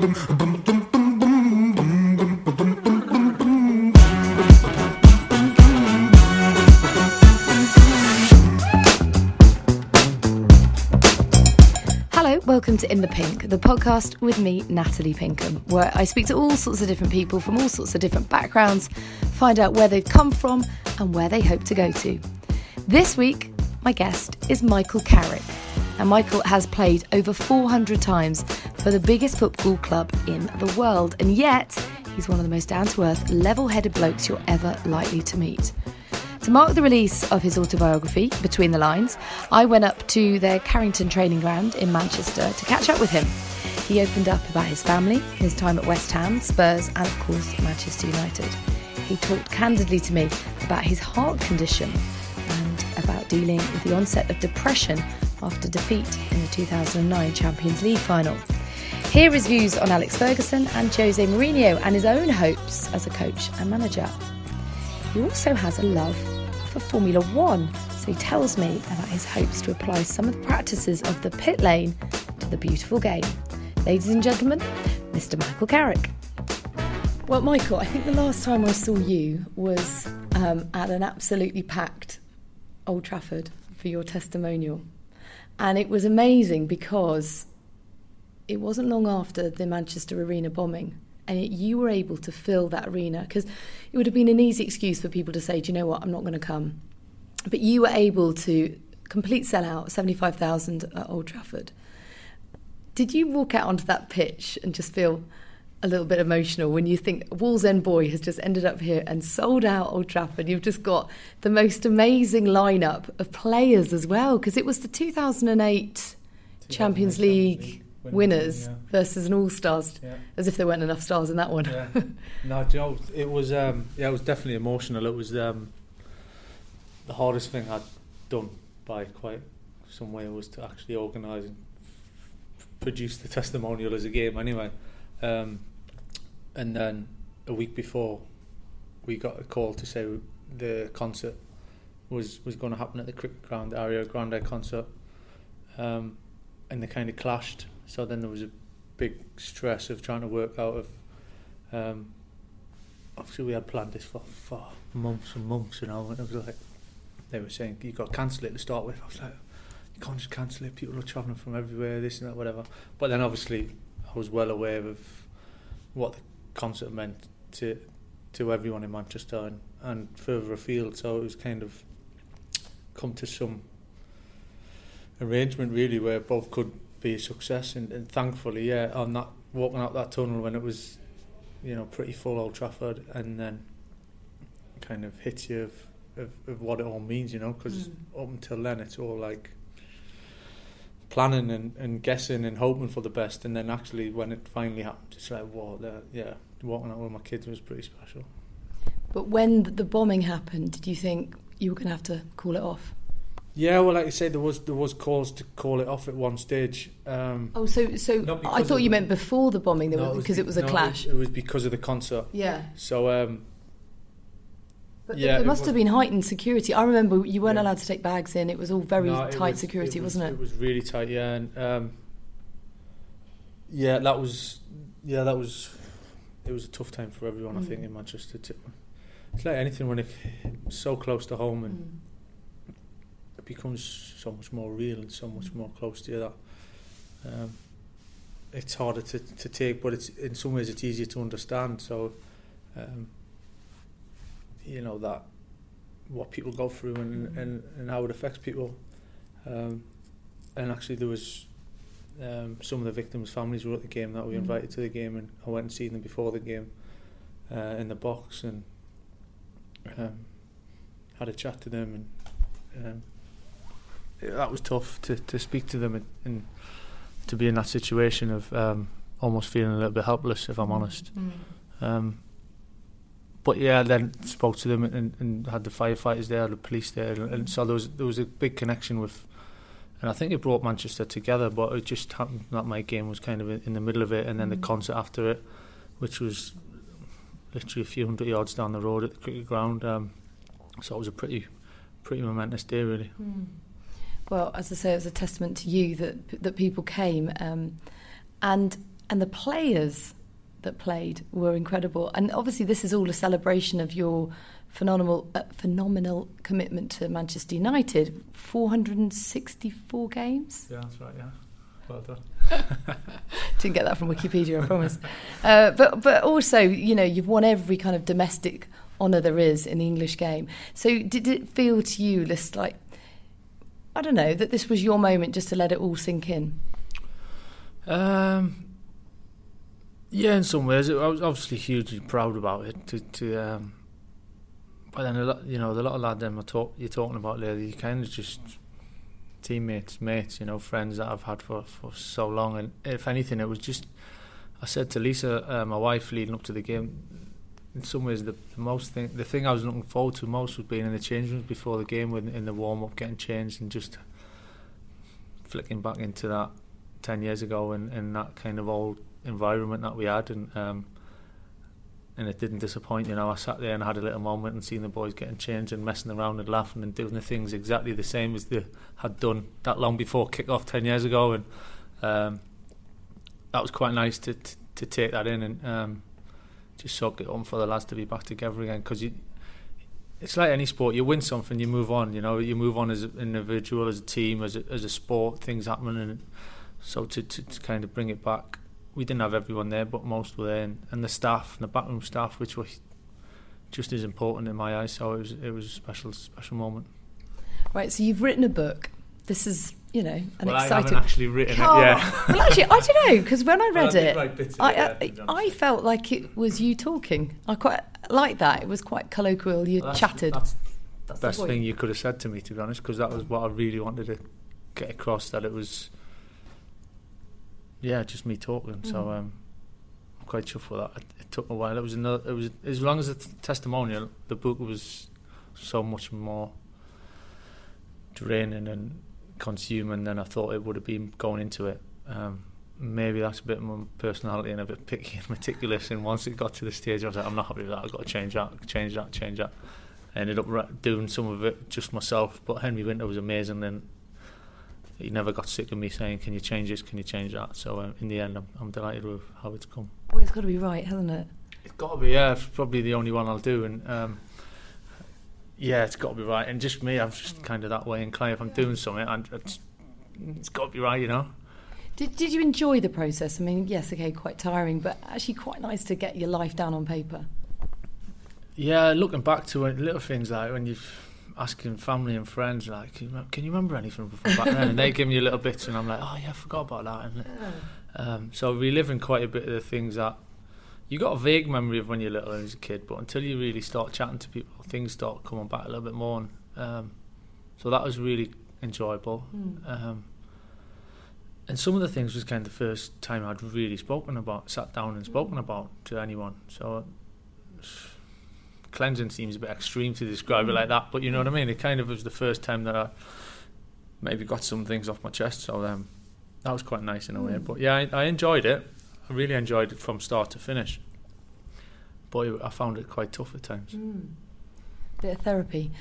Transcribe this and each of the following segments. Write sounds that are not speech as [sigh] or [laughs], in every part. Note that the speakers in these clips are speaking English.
Hello, welcome to In the Pink, the podcast with me, Natalie Pinkham, where I speak to all sorts of different people from all sorts of different backgrounds, find out where they've come from and where they hope to go to. This week, my guest is Michael Carrick. And Michael has played over 400 times for the biggest football club in the world, and yet he's one of the most down to earth, level headed blokes you're ever likely to meet. To mark the release of his autobiography, Between the Lines, I went up to their Carrington training ground in Manchester to catch up with him. He opened up about his family, his time at West Ham, Spurs, and of course Manchester United. He talked candidly to me about his heart condition and about dealing with the onset of depression after defeat in the 2009 Champions League final. Here is views on Alex Ferguson and Jose Mourinho and his own hopes as a coach and manager. He also has a love for Formula One, so he tells me about his hopes to apply some of the practices of the pit lane to the beautiful game. Ladies and gentlemen, Mr. Michael Carrick. Well, Michael, I think the last time I saw you was um, at an absolutely packed Old Trafford for your testimonial. And it was amazing because it wasn't long after the Manchester Arena bombing and yet you were able to fill that arena because it would have been an easy excuse for people to say, do you know what, I'm not going to come. But you were able to complete sellout, 75,000 at Old Trafford. Did you walk out onto that pitch and just feel a little bit emotional when you think Wallsend Boy has just ended up here and sold out Old Trafford? You've just got the most amazing lineup of players as well because it was the 2008 Champions League winners yeah. versus an all stars, yeah. as if there weren't enough stars in that one. yeah. [laughs] No, know, it was um, yeah, it was definitely emotional. It was um, the hardest thing I'd done by quite some way was to actually organise and f- produce the testimonial as a game. Anyway, um, and then a week before, we got a call to say the concert was was going to happen at the cricket ground, the Ariana Grande concert. Um, and they kind of clashed so then there was a big stress of trying to work out of. Um, obviously, we had planned this for, for months and months, you know. And it was like they were saying you got to cancel it to start with. I was like, you can't just cancel it. People are travelling from everywhere, this and that, whatever. But then obviously, I was well aware of what the concert meant to to everyone in Manchester and, and further afield. So it was kind of come to some arrangement really where both could be a success. And, and thankfully, yeah, on that walking out that tunnel when it was, you know, pretty full Old Trafford, and then kind of hits you of, of, of what it all means, you know, because mm. up until then it's all like planning and, and guessing and hoping for the best, and then actually when it finally happened, it's like, wow, yeah, walking out with my kids was pretty special. But when the bombing happened, did you think you were going to have to call it off? Yeah, well, like you said, there was there was cause to call it off at one stage. Um, oh, so so I thought you meant before the bombing, no, was, because it was, it was a no, clash. It, it, was because of the concert. Yeah. So. Um, but yeah, there must have been heightened security. I remember you weren't yeah. allowed to take bags in. It was all very no, tight was, security, was, not it? It was really tight. Yeah, and um, yeah, that was yeah, that was it was a tough time for everyone. Mm. I think in Manchester. Too. It's like anything when it's so close to home and. Mm becomes so much more real and so much more close to you that um, it's harder to, to take, but it's in some ways it's easier to understand. So, um, you know that what people go through and, and, and how it affects people. Um, and actually, there was um, some of the victims' families were at the game that we mm. invited to the game, and I went and seen them before the game uh, in the box and um, had a chat to them and. Um, that was tough to, to speak to them and, and to be in that situation of um, almost feeling a little bit helpless, if I'm honest. Mm. Um, but yeah, then spoke to them and, and had the firefighters there, the police there, and, and so there was there was a big connection with, and I think it brought Manchester together. But it just happened that my game was kind of in the middle of it, and then mm. the concert after it, which was literally a few hundred yards down the road at the cricket ground. Um, so it was a pretty pretty momentous day, really. Mm. Well, as I say, it was a testament to you that that people came, um, and and the players that played were incredible. And obviously, this is all a celebration of your phenomenal, uh, phenomenal commitment to Manchester United. 464 games. Yeah, that's right. Yeah, well done. [laughs] Didn't get that from Wikipedia, I promise. Uh, but but also, you know, you've won every kind of domestic honour there is in the English game. So did it feel to you, just like I don't know, that this was your moment just to let it all sink in? Um, yeah, in some ways, I was obviously hugely proud about it. To, to um, but then a lot, you know, the lot of lads them talk, you're talking about there, you kind of just teammates, mates, you know, friends that I've had for for so long. And if anything, it was just I said to Lisa, uh, my wife, leading up to the game. In some ways, the, the most thing, the thing I was looking forward to most was being in the change rooms before the game, when in the warm up, getting changed, and just flicking back into that ten years ago and, and that kind of old environment that we had, and um, and it didn't disappoint. You know, I sat there and had a little moment and seeing the boys getting changed and messing around and laughing and doing the things exactly the same as they had done that long before kick off ten years ago, and um, that was quite nice to, to, to take that in and um, just soak it on for the lads to be back together again because it's like any sport. You win something, you move on. You know, you move on as an individual, as a team, as a, as a sport. Things happen, and so to, to, to kind of bring it back we didn't have everyone there, but most were there, and, and the staff, and the backroom staff, which was just as important in my eyes. So it was it was a special special moment. Right. So you've written a book. This is you know an well, exciting. I haven't actually written it. Oh, yeah. [laughs] well, actually, I don't know because when I read well, I it, I, it, I, I felt like it was you talking. I quite like that. It was quite colloquial. You well, that's, chatted. That's, that's the best thing you could have said to me, to be honest, because that was what I really wanted to get across. That it was yeah, just me talking. Mm. So um, I'm quite chuffed with that. It, it, took a while. It was another. It was as long as the t- testimonial. The book was so much more draining and consuming than I thought it would have been going into it. Um, maybe that's a bit more personality and a bit picky and [laughs] meticulous. And once it got to the stage, I was like, I'm not happy with that. I've got to change that, change that, change that. I ended up doing some of it just myself. But Henry Winter was amazing. Then he never got sick of me saying, "Can you change this? Can you change that?" So um, in the end, I'm, I'm delighted with how it's come. Well, it's got to be right, hasn't it? It's got to be. Yeah, it's probably the only one I'll do, and um, yeah, it's got to be right. And just me, I'm just kind of that way inclined. If I'm doing something, and it's, it's got to be right, you know. Did Did you enjoy the process? I mean, yes, okay, quite tiring, but actually quite nice to get your life down on paper. Yeah, looking back to it, little things like when you've asking family and friends like, can you, can you remember anything from back then? and they give me a little bit, and I'm like, oh yeah, I forgot about that. And, um, so reliving quite a bit of the things that you got a vague memory of when you're little as a kid, but until you really start chatting to people, things start coming back a little bit more. And, um, so that was really enjoyable. Mm. Um, and some of the things was kind of the first time I'd really spoken about, sat down and spoken mm. about to anyone. So cleansing seems a bit extreme to describe mm. it like that, but you know what I mean. It kind of was the first time that I maybe got some things off my chest, so um, that was quite nice in a mm. way. But yeah, I, I, enjoyed it. I really enjoyed it from start to finish. But I found it quite tough at times. Mm. Bit of therapy.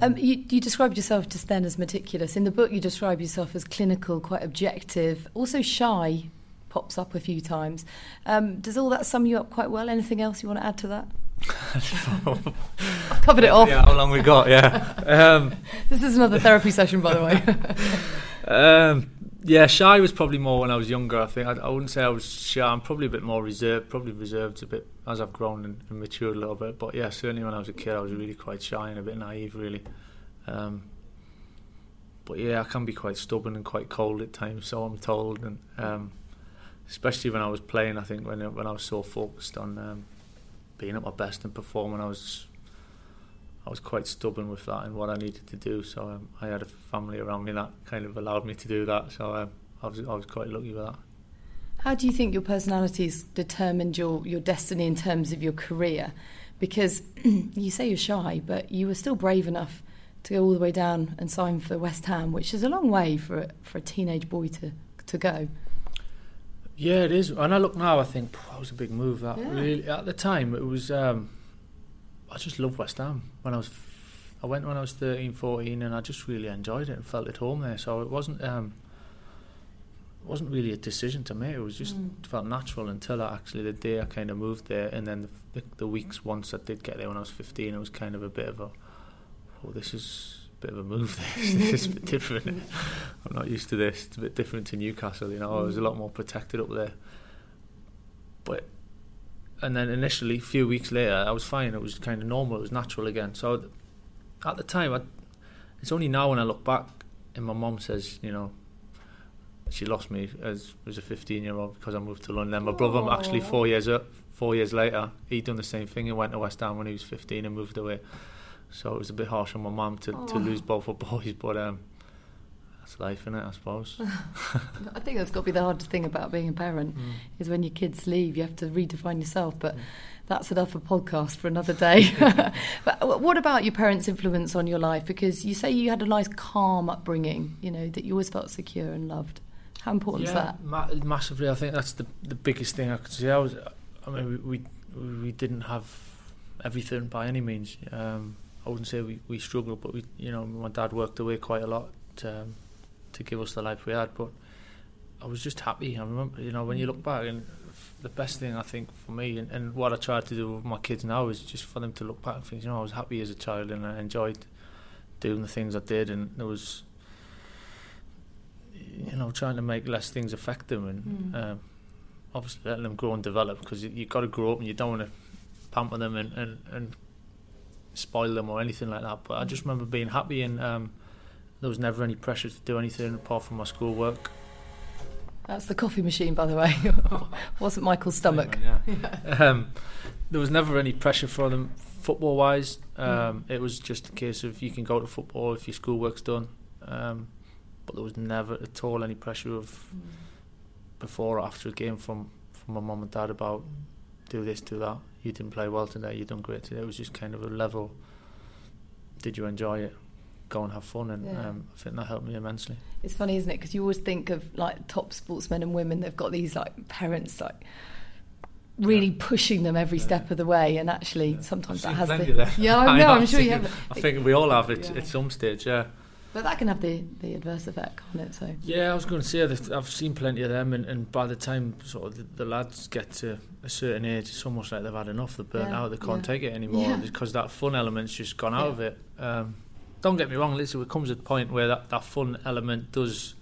Um, you, you described yourself just then as meticulous. In the book, you describe yourself as clinical, quite objective, also shy. Pops up a few times. Um, does all that sum you up quite well? Anything else you want to add to that? I've [laughs] covered it off. Yeah, how long we got? Yeah. Um, [laughs] this is another therapy session, by the way. [laughs] um, yeah, shy was probably more when I was younger. I think I, I, wouldn't say I was shy. I'm probably a bit more reserved. Probably reserved a bit as I've grown and, and matured a little bit. But yeah, certainly when I was a kid, I was really quite shy and a bit naive, really. Um, but yeah, I can be quite stubborn and quite cold at times. So I'm told, and um, especially when I was playing, I think when when I was so focused on um, being at my best and performing, I was I was quite stubborn with that and what I needed to do. So um, I had a family around me that kind of allowed me to do that. So um, I was I was quite lucky with that. How do you think your personality's determined your your destiny in terms of your career? Because [clears throat] you say you're shy, but you were still brave enough to go all the way down and sign for West Ham, which is a long way for a, for a teenage boy to to go. Yeah, it is. And I look now, I think that was a big move. That yeah. really at the time it was. Um, I just loved West Ham when I was. I went when I was 13, 14 and I just really enjoyed it and felt at home there. So it wasn't. Um, wasn't really a decision to make. It was just Mm. felt natural until I actually the day I kind of moved there, and then the, the, the weeks once I did get there when I was 15, it was kind of a bit of a, oh, this is bit of a move. [laughs] This, this is a bit different. I'm not used to this. It's a bit different to Newcastle. You know, I was a lot more protected up there. But and then initially, a few weeks later, I was fine. It was kind of normal. It was natural again. So at the time, I, it's only now when I look back, and my mum says, you know, she lost me as as a 15 year old because I moved to London. My brother, Aw. actually, four years up, four years later, he'd done the same thing. He went to West Ham when he was 15 and moved away. So it was a bit harsh on my mum to, to lose both her boys, but um, that's life, in it, I suppose. [laughs] I think that's got to be the hardest thing about being a parent Mm. is when your kids leave, you have to redefine yourself. But Mm. that's another podcast for another day. [laughs] [laughs] but what about your parents' influence on your life? Because you say you had a nice, calm upbringing. You know that you always felt secure and loved. How important is that? ma- massively. I think that's the the biggest thing I could say. I was, I mean, we we, we didn't have everything by any means. Um, I wouldn't say we, we struggled, but we, you know, my dad worked away quite a lot to, um, to give us the life we had. But I was just happy. I remember, you know, when you look back, and the best thing I think for me, and, and what I try to do with my kids now is just for them to look back and think, you know, I was happy as a child and I enjoyed doing the things I did, and there was, you know, trying to make less things affect them, and Mm. um, obviously letting them grow and develop because you, you've got to grow up and you don't want to pamper them and, and, and spoil them or anything like that. But I just remember being happy and um, there was never any pressure to do anything apart from my schoolwork. That's the coffee machine, by the way. [laughs] Wasn't Michael's stomach? Yeah. [laughs] um, there was never any pressure for them football wise. Um, It was just a case of you can go to football if your schoolwork's done. Um, but there was never at all any pressure of before or after a game from, from my mum and dad about do this, do that. You didn't play well today, you done great today. It was just kind of a level. Did you enjoy it? Go and have fun, and Yeah. um, I think that helped me immensely. It's funny, isn't it? Because you always think of like top sportsmen and women. They've got these like parents like really Yeah. pushing them every Yeah. step of the way, and actually Yeah. sometimes I've that seen has plenty the yeah. I [laughs] I know. know, I'm sure you have. I think we all have it Yeah. at some stage, yeah. But that can have the the adverse effect, can't it? So Yeah, I was going to say that I've seen plenty of them, and, and by the time sort of the, the lads get to a certain age, it's almost like they've had enough. They're burnt Yeah, out. They can't yeah. take it anymore Yeah. because that fun element's just gone out Yeah. of it. Um, don't get me wrong, listen, it comes at a point where that, that fun element does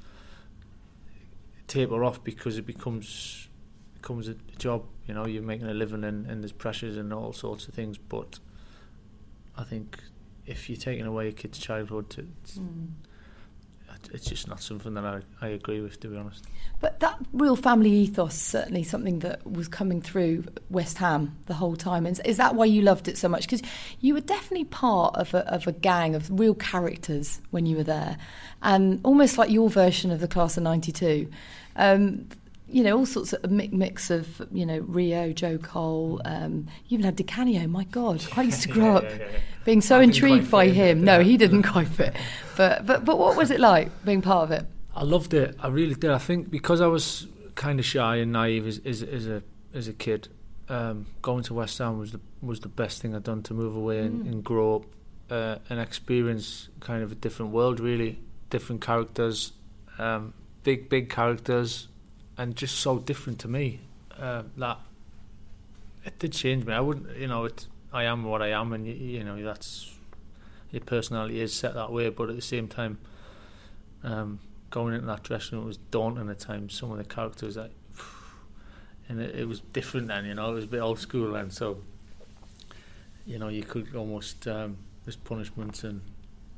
taper off because it becomes becomes a job. You know, you're making a living, and, and there's pressures and all sorts of things. But I think if you're taking away a kid's childhood, it's, mm. it's just not something that I, I agree with, to be honest. But that real family ethos certainly something that was coming through West Ham the whole time. And is that why you loved it so much? Because you were definitely part of a, of a gang of real characters when you were there, and almost like your version of the class of '92. Um, you know, all sorts of a mi- mix of you know Rio, Joe Cole. Um, you even had Di Canio. My God, I used to [laughs] grow up being so I intrigued by him. No, he didn't [laughs] quite fit. But but but what was it like being part of it? I loved it. I really did. I think because I was kind of shy and naive as, as, as a as a kid, um, going to West Ham was the was the best thing I'd done to move away and, Mm. and grow up uh, and experience kind of a different world. Really, different characters, um, big big characters, and just so different to me uh, that it did change me. I wouldn't, you know, it. I am what I am, and you, you know that's your personality is set that way. But at the same time. Um, going into that dressing room was daunting at times. Some of the characters, like, [sighs] and it, it was different then. You know, it was a bit old school then. So, you know, you could almost um, there's punishments and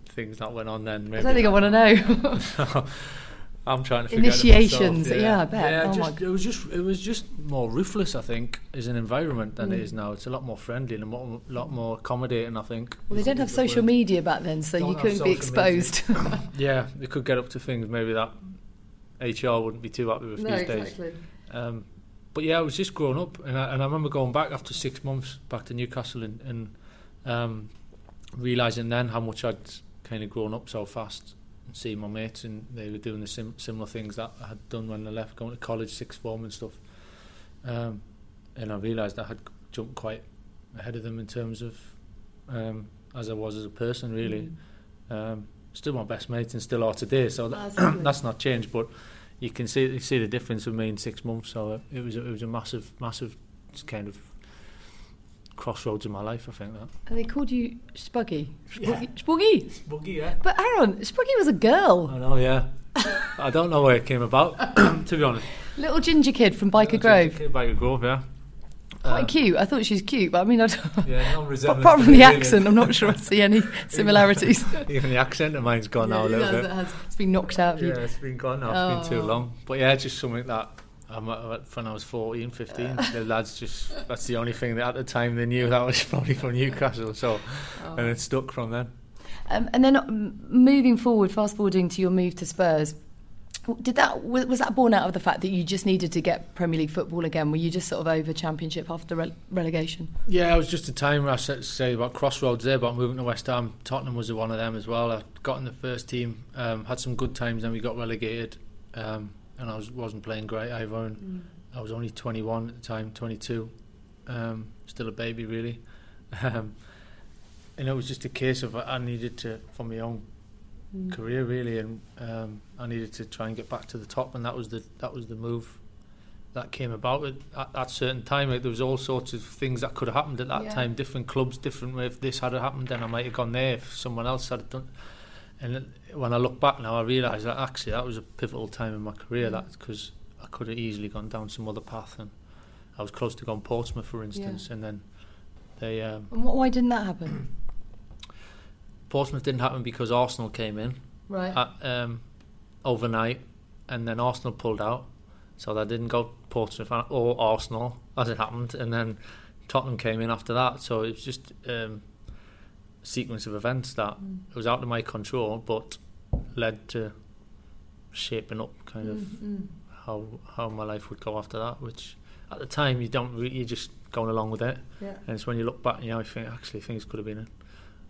things that went on then. Maybe I don't think I want to know. [laughs] [laughs] [laughs] I'm trying to figure Initiations, out myself, yeah, I bet. Yeah, Oh just, it was just it was just more ruthless. I think as an environment than it Mm. is now. It's a lot more friendly and a lot, lot more accommodating. I think. Well, they don't have social media back then, so Don't you couldn't be exposed. [laughs] [laughs] Yeah, they could get up to things maybe that HR wouldn't be too happy with these days. Um, but yeah, I was just growing up, and I, and I remember going back after six months back to Newcastle and, and um, realizing then how much I'd kind of grown up so fast and seeing my mates and they were doing the sim- similar things that I had done when I left, going to college, sixth form and stuff. Um, and I realised I had jumped quite ahead of them in terms of um, as I was as a person, really. Um, still my best mates and still are today, so that, That's lovely. [clears throat] that's not changed. But you can see you see the difference with me in six months. So it was a, it was a massive massive kind of crossroads in my life. I think that. And they called you Spuggy. Yeah. Spuggy. Buggy, yeah. But hang on, Spuggy was a girl. I know, yeah. I don't know where it came about, [coughs] to be honest. Little ginger kid from Byker Grove. Byker Grove, yeah. Quite Um, cute. I thought she was cute, but I mean, I don't, [laughs] Yeah, no [laughs] resemblance apart from the me, really. accent, I'm not sure I see any [laughs] similarities. Even the accent of mine's gone now a it little has, bit. it has. It's been knocked out of you. Yeah, it's been gone now. It's been too Oh. long. But yeah, just something that I'm, when I was 14, 15, the lads just, that's the only thing that at the time they knew that was probably from Newcastle. So, Oh. and it stuck from then. Um, and then um, moving forward, fast forwarding to your move to Spurs, did that was that born out of the fact that you just needed to get Premier League football again? Were you just sort of over Championship after rele- relegation? Yeah, it was just a time where I said say about crossroads there, about moving to West Ham. Tottenham was one of them as well. I got in the first team, um, had some good times, then we got relegated, um, and I was wasn't playing great either. And I was only 21 at the time, 22, um, still a baby really, um, and it was just a case of I needed to for my own Mm. career really, and um, I needed to try and get back to the top, and that was the that was the move that came about at, at that certain time. There was all sorts of things that could have happened at that Yeah. time, different clubs, different. If this had happened, then I might have gone there. If someone else had done, and when I look back now, I realise that actually that was a pivotal time in my career. Mm. That because I could have easily gone down some other path, and I was close to going Portsmouth, for instance, and then they. Um, And wh- why didn't that happen? [clears throat] Portsmouth didn't happen because Arsenal came in Right. at, um, overnight, and then Arsenal pulled out, so that didn't go Portsmouth or Arsenal as it happened, and then Tottenham came in after that. So it was just um, sequence of events that Mm. was out of my control, but led to shaping up kind of Mm, how how my life would go after that. Which at the time you don't really, you're just going along with it, yeah. and it's when you look back, you know, you think actually things could have been a,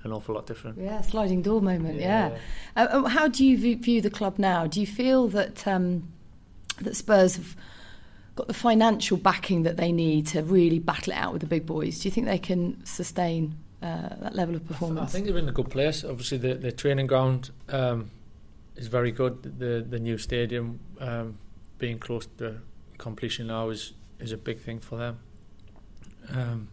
an awful lot different. Yeah, sliding door moment. Yeah. Uh, uh, how do you view, view the club now? Do you feel that um, that Spurs have got the financial backing that they need to really battle it out with the big boys? Do you think they can sustain uh, that level of performance? I think they're in a good place. Obviously, the, the training ground um, is very good. The the new stadium um, being close to completion now is, is a big thing for them. Um,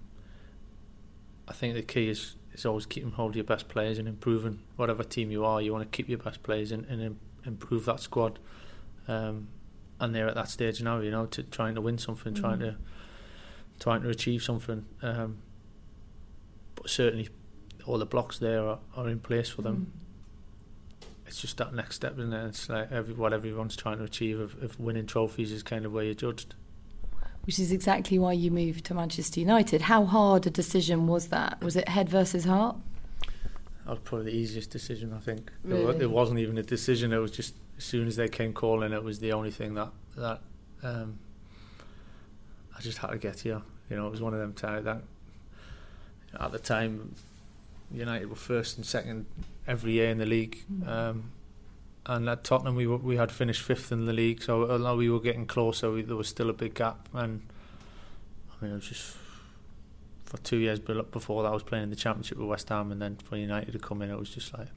I think the key is is always keeping hold of your best players and improving whatever team you are. You want to keep your best players and, and improve that squad. Um, and they're at that stage now, you know, to trying to win something, trying Mhm. to trying to achieve something. Um, but certainly, all the blocks there are, are in place for them. It's just that next step, isn't it? It's like every, what everyone's trying to achieve of, of winning trophies is kind of where you're judged. Which is exactly why you moved to Manchester United. How hard a decision was that? Was it head versus heart? That was probably the easiest decision, I think. It, it wasn't even a decision. It was just as soon as they came calling, it was the only thing that that um, I just had to get here. You know, it was one of them times that at the time United were first and second every year in the league. Um, and at Tottenham, we were, we had finished fifth in the league, so although we were getting closer, we, there was still a big gap. And I mean, it was just for two years be- before that, I was playing in the Championship with West Ham, and then for United to come in, it was just like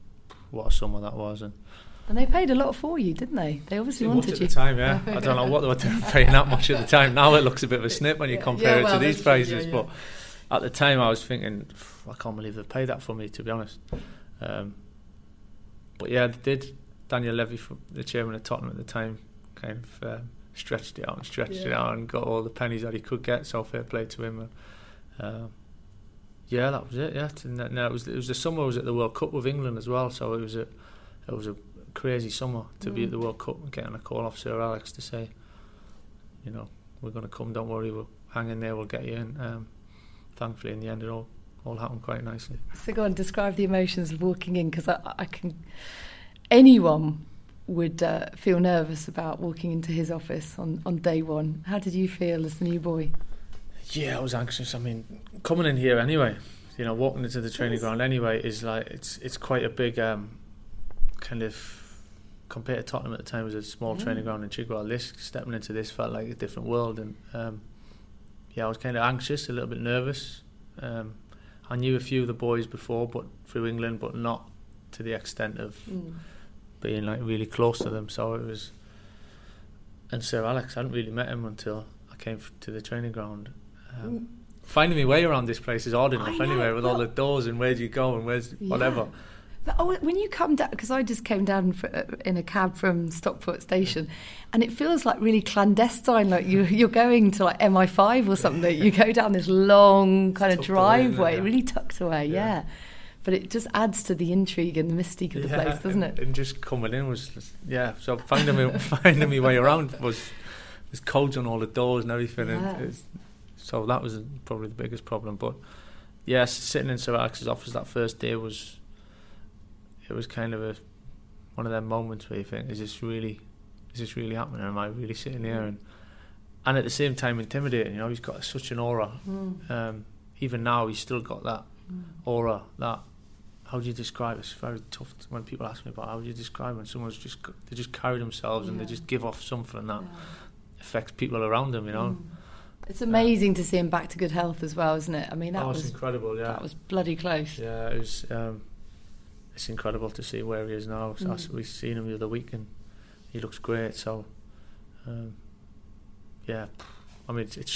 what a summer that was. And And they paid a lot for you, didn't they? They obviously Too much wanted at you. the time, yeah. I don't know what they were doing paying that much at the time. Now it looks a bit of a snip when you Yeah, compare yeah, well, it to these prices. But at the time, I was thinking, I can't believe they've paid that for me, to be honest. Um, but yeah, they did. Daniel Levy, the chairman of Tottenham at the time, kind of um, stretched it out and stretched it out and got all the pennies that he could get. So fair play to him. Um, yeah, that was it. Yeah, and then, it was it was the summer. I was at the World Cup with England as well, so it was a it was a crazy summer to be Mm. at the World Cup and getting a call off Sir Alex to say, you know, we're going to come. Don't worry, we'll hang in there. We'll get you in. Um, thankfully, in the end, it all all happened quite nicely. So go on, describe the emotions of walking in because I, I can. Anyone would uh, feel nervous about walking into his office on, on day one. How did you feel as the new boy? Yeah, I was anxious. I mean, coming in here anyway, you know, walking into the training ground anyway is like it's it's quite a big um, kind of compared to Tottenham at the time it was a small Yeah. training ground in Chigwell. This stepping into this felt like a different world, and um, yeah, I was kind of anxious, a little bit nervous. Um, I knew a few of the boys before, but through England, but not to the extent of being like really close to them. So it was and Sir Alex, I hadn't really met him until I came to the training ground. Um, finding my way around this place is odd enough know, anyway, with all the doors and where do you go and where's whatever. Yeah. But oh, when you come down, because I just came down for, uh, in a cab from Stockport Station, and it feels like really clandestine, like you, you're going to like MI5 or something. You go down this long [laughs] kind of Tucked away, driveway, Yeah. really tucked away, yeah. Yeah. But it just adds to the intrigue and the mystique of the place, doesn't and, it? And just coming in was, just- yeah. So finding me [laughs] finding my way around was there's codes on all the doors and everything. Yeah. And it's, so that was probably the biggest problem. But yes, sitting in Sir Alex's office that first day was it was kind of a one of them moments where you think, is this really is this really happening? Am I really sitting here? And and at the same time intimidating. You know, he's got such an aura. Mm. Um, even now, he's still got that Mm. aura. That how do you describe? it? It's very tough when people ask me about how do you describe when someone's just they just carry themselves and they just give off something that Yeah. affects people around them. You know, Mm. It's amazing to see him back to good health as well, isn't it? I mean, that oh, it's was incredible. Yeah, that was bloody close. yeah, it was. Um, it's incredible to see where he is now. So Mm. We've seen him the other week and he looks great. So, um, yeah, I mean, it's, it's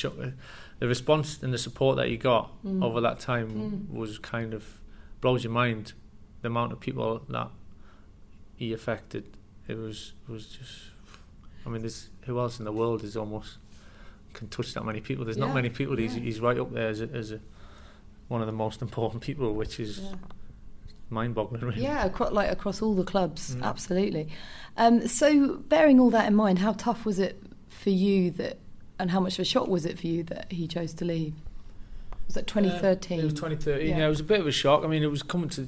the response and the support that he got Mm. over that time Mm. was kind of blows your mind. The amount of people that he affected, it was was just. I mean, there's who else in the world is almost can touch that many people. There's Yeah, not many people. He's he's right up there as a, as a one of the most [laughs] important people, which is Yeah. Mind-boggling. Really. Yeah, across, like across all the clubs, Mm. absolutely. Um, so, bearing all that in mind, how tough was it for you that, and how much of a shock was it for you that he chose to leave? Was that 2013? Uh, it was 2013. Yeah. Yeah. it was a bit of a shock. I mean, it was coming to.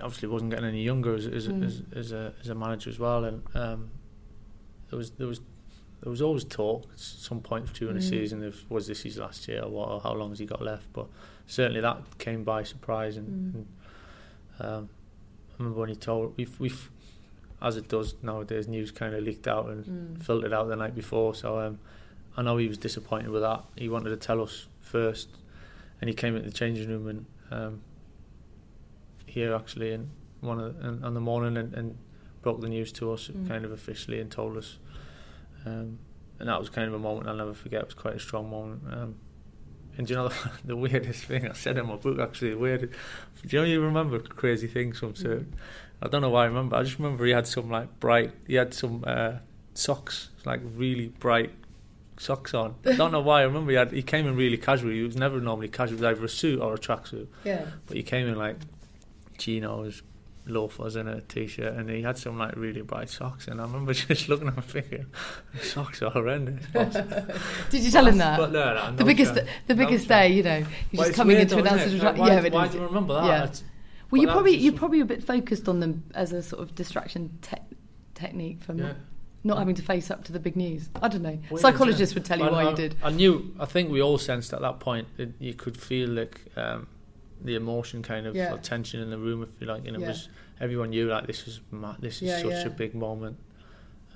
Obviously, wasn't getting any younger as as, Mm. as, as a as a manager as well, and um, there was there was there was always talk at some point during the Mm. season if was this his last year or what, or how long has he got left. But certainly that came by surprise, and, Mm. and um, I remember when he told we've we've as it does nowadays, news kind of leaked out and Mm. filtered out the night before. So um, I know he was disappointed with that. He wanted to tell us first, and he came into the changing room and um, here actually in one of the, in, on the morning and, and broke the news to us Mm. kind of officially and told us. Um, and that was kind of a moment I'll never forget. It was quite a strong moment. And do you know the, [laughs] the weirdest thing I said in my book actually? The weird. Do you know you remember crazy things from certain? I don't know why I remember. I just remember he had some like bright. He had some uh, socks, like really bright socks on. I don't know why. I remember he had. He came in really casual. He was never normally casual. It was either a suit or a tracksuit. Yeah. But he came in like chinos, loafers, and a t-shirt, and he had some like really bright socks. And I remember [laughs] just looking at him thinking, socks are horrendous." [laughs] Did you tell him that? But no, no, the no biggest, chance. the No biggest chance. day, you know, you're just coming into though, an answer. Like, yeah, why, it why do you remember that? Yeah. Well, you probably you're probably a bit focused on them as a sort of distraction te- technique from yeah. not having to face up to the big news. I don't know. Weird, Psychologists would tell you why I, you did. I knew. I think we all sensed at that point that you could feel like um, the emotion, kind of Yeah. or tension in the room, if you like, and it Yeah. was everyone knew like this was ma- this is Yeah, such yeah. a big moment.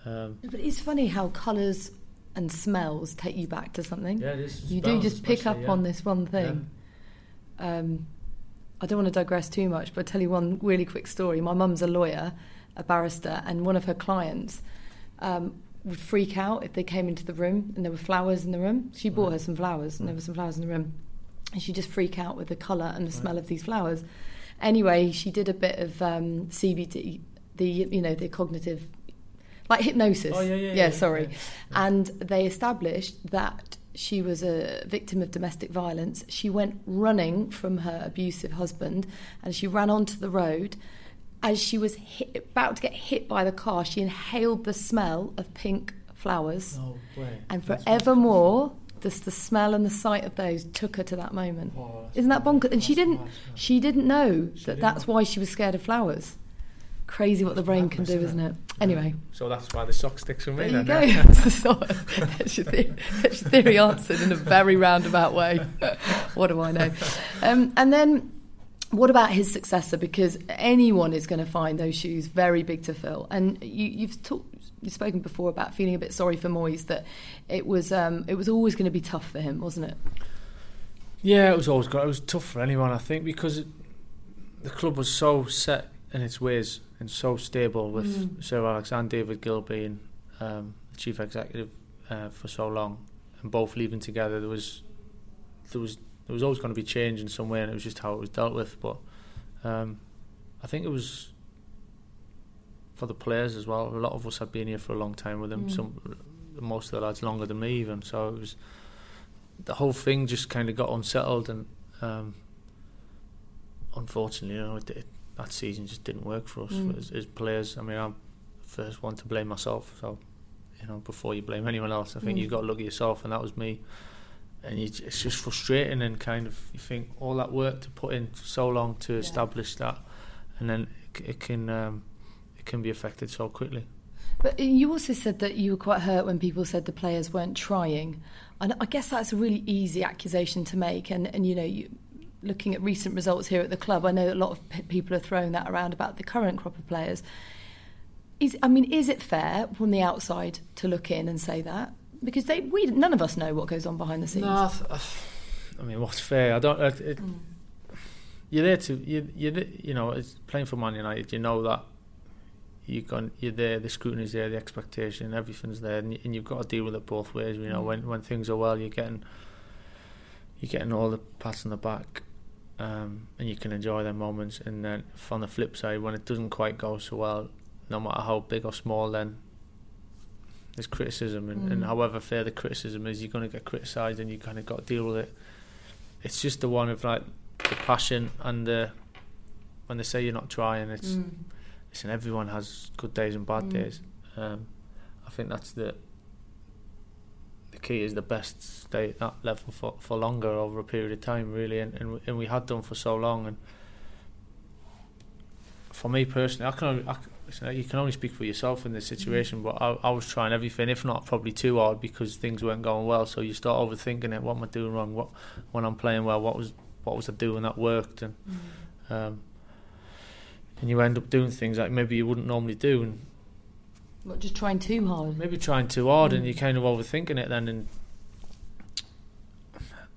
Um, But it's funny how colours and smells take you back to something. yeah, this you do just pick up yeah. on this one thing. Um, I don't want to digress too much, but I'll tell you one really quick story. My mum's a lawyer, a barrister, and one of her clients um, would freak out if they came into the room and there were flowers in the room. She bought Right. her some flowers, and there were some flowers in the room. And she'd just freak out with the colour and the Right. smell of these flowers. Anyway, she did a bit of um, CBT, the you know the cognitive, like hypnosis. Oh yeah, yeah, yeah. yeah sorry yeah. and they established that she was a victim of domestic violence. She went running from her abusive husband and she ran onto the road. As she was hit, about to get hit by the car, she inhaled the smell of pink flowers. No. And forevermore, just the smell and the sight of those took her to that moment. Oh, Isn't that bonkers? And she didn't. She didn't know She that didn't that's know. why she was scared of flowers. Crazy what the brain can do, isn't isn't it? Anyway, So that's why the sock sticks with me. there you then, go. yeah. [laughs] That's the sort of- that's, your theory, that's your theory answered in a very roundabout way. [laughs] what do I know? Um, and then, what about his successor? Because anyone is going to find those shoes very big to fill. And you, you've talked. You've spoken before about feeling a bit sorry for Moyes that it was um, it was always going to be tough for him, wasn't it? Yeah, it was always good. It was tough for anyone, I think, because it, the club was so set in its ways and so stable with Mm. Sir Alex and David Gill being um, chief executive uh, for so long, and both leaving together, there was there was there was always going to be change in some way, and it was just how it was dealt with. But um, I think it was for the players as well. A lot of us have been here for a long time with them. Mm. Some most of the lads longer than me even. So it was the whole thing just kind of got unsettled, and um, unfortunately, you know, it, it, that season just didn't work for us mm. as, as, players. I mean, I'm the first one to blame myself. So you know, before you blame anyone else, I think mm. you've got to look at yourself, and that was me. And you, it's just frustrating, and kind of you think all that work to put in so long to yeah. establish that, and then it, it can um, it can be affected so quickly. But you also said that you were quite hurt when people said the players weren't trying. And I guess that's a really easy accusation to make. And, and you know, you, looking at recent results here at the club, I know a lot of p- people are throwing that around about the current crop of players. Is, I mean, is it fair from the outside to look in and say that? Because they, we, none of us know what goes on behind the scenes. No, I, th- I mean, what's fair? I don't. It, it, mm. You're there to you, you, you know, it's playing for Man United. You know that you gone, you're there, the scrutiny's there, the expectation, everything's there, and, and you've got to deal with it both ways. You know, mm. when when things are well, you're getting you're getting all the pats on the back, um, and you can enjoy them moments. And then on the flip side, when it doesn't quite go so well, no matter how big or small, then there's criticism, and, mm. and however fair the criticism is, you're going to get criticised, and you kind of got to deal with it. It's just the one of like the passion and the when they say you're not trying, it's. Mm listen, everyone has good days and bad mm. days. Um, I think that's the the key is the best stay at that level for, for longer over a period of time, really, and, and and we had done for so long. And for me personally, I can only, I, listen, you can only speak for yourself in this situation, mm. but I, I was trying everything, if not probably too hard, because things weren't going well. So you start overthinking it. What am I doing wrong? What when I'm playing well? What was what was I doing that worked? And mm. um, and you end up doing things like maybe you wouldn't normally do and what, just trying too hard maybe trying too hard mm. and you're kind of overthinking it then and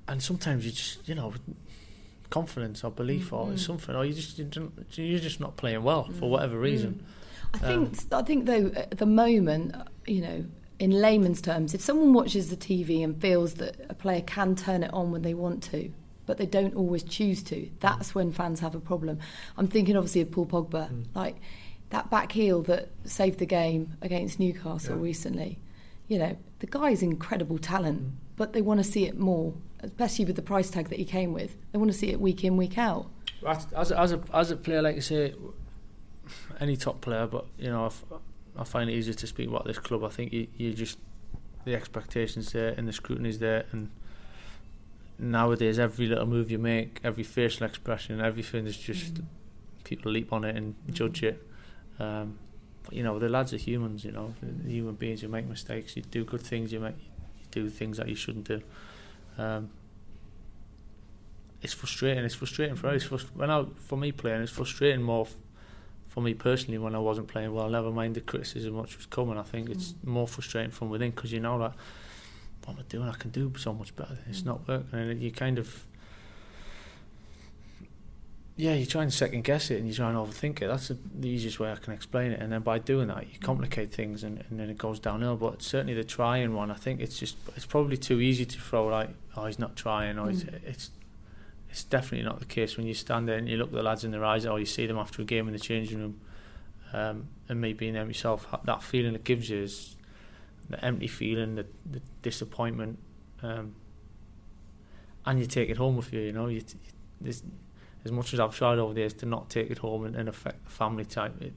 and sometimes you just you know confidence or belief mm. or mm. something or you just you're just not playing well for mm. whatever reason mm. I think um, I think though at the moment you know in layman's terms if someone watches the TV and feels that a player can turn it on when they want to but they don't always choose to. That's when fans have a problem. I'm thinking obviously of Paul Pogba, mm. like that back heel that saved the game against Newcastle yeah. recently. You know, the guy's incredible talent, mm. but they want to see it more, especially with the price tag that he came with. They want to see it week in, week out. As, as a as a player, like you say, any top player, but you know, I find it easier to speak about this club. I think you, you just the expectations there and the scrutiny's there, and nowadays every little move you make, every facial expression, everything is just mm. people leap on it and mm. judge it. Um, but you know, the lads are humans. You know, human beings. You make mistakes. You do good things. You make you do things that you shouldn't do. Um, it's frustrating. It's frustrating for us. Frust- when I, for me playing, it's frustrating more f- for me personally when I wasn't playing well. Never mind the criticism which was coming. I think it's mm. more frustrating from within because you know that what am I doing? I can do so much better. It's not working, and you kind of yeah, you try and second guess it and you try and overthink it. That's the easiest way I can explain it. And then by doing that, you complicate things and, and then it goes downhill. But certainly the trying one, I think it's just it's probably too easy to throw like, oh, he's not trying, or mm. it's, it's it's definitely not the case when you stand there and you look the lads in their eyes, or you see them after a game in the changing room, um, and me being there myself, that feeling it gives you is the empty feeling, the, the disappointment, um, and you take it home with you. You know, you, you, as much as I've tried over the years to not take it home and, and affect the family type, it,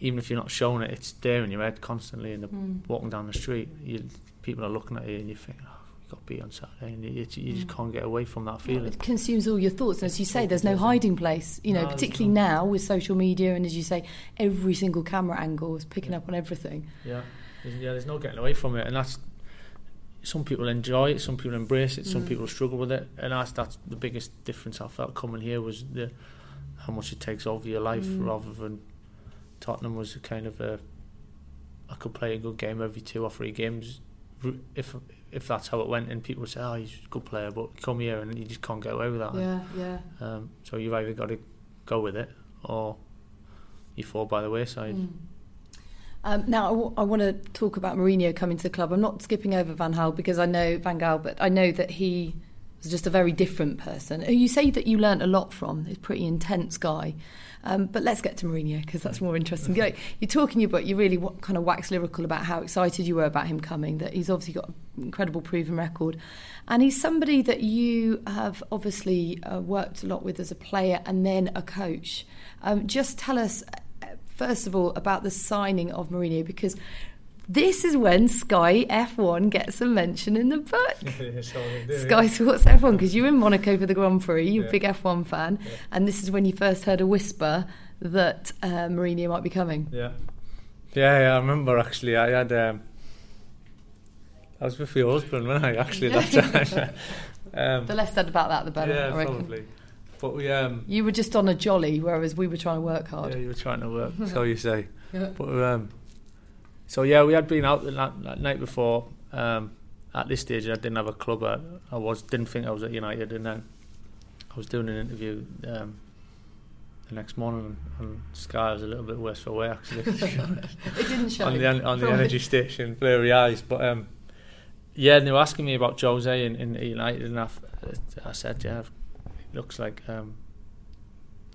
even if you're not showing it, it's there in your head constantly. And mm. walking down the street, you, people are looking at you, and you think, oh, "We've got to be on Saturday," and you, you mm. just can't get away from that feeling. It consumes all your thoughts, and as you say, there's no hiding place. You know, no, particularly now with social media, and as you say, every single camera angle is picking up on everything. Yeah. There's, yeah, there's no getting away from it, and that's some people enjoy it, some people embrace it, some mm. people struggle with it, and that's that's the biggest difference I felt coming here was the how much it takes over your life mm. rather than Tottenham was a kind of a I could play a good game every two or three games if if that's how it went and people would say oh he's a good player but come here and you just can't get away with that yeah yeah um, so you've either got to go with it or you fall by the wayside mm. Um, now, I, w- I want to talk about Mourinho coming to the club. I'm not skipping over Van Gaal because I know Van Gaal, but I know that he was just a very different person. You say that you learnt a lot from. He's a pretty intense guy. Um, but let's get to Mourinho because that's more interesting. You're, you're talking about you really what, kind of wax lyrical about how excited you were about him coming. That he's obviously got an incredible proven record, and he's somebody that you have obviously uh, worked a lot with as a player and then a coach. Um, just tell us first of all about the signing of Mourinho because this is when Sky F1 gets a mention in the book. [laughs] Sky Sports F1, because you're in Monaco for the Grand Prix, you're yeah. a big F1 fan, yeah. and this is when you first heard a whisper that uh, Mourinho might be coming. Yeah. Yeah, yeah, I remember actually. I had. Um, I was with your husband when I actually that [laughs] time. um, the less said about that, the better. Yeah, probably. But we. Um, you were just on a jolly, whereas we were trying to work hard. Yeah, you were trying to work. [laughs] so you say. Yeah. But um, so yeah, we had been out that, that night before. Um, at this stage, I didn't have a club. I, I, was didn't think I was at United, and then I was doing an interview um, the next morning, and Sky was a little bit worse for wear actually. [laughs] [laughs] it didn't show on the on the energy station, blurry eyes. But um, yeah, they were asking me about Jose in, in United, and I, I said, yeah, it looks like um,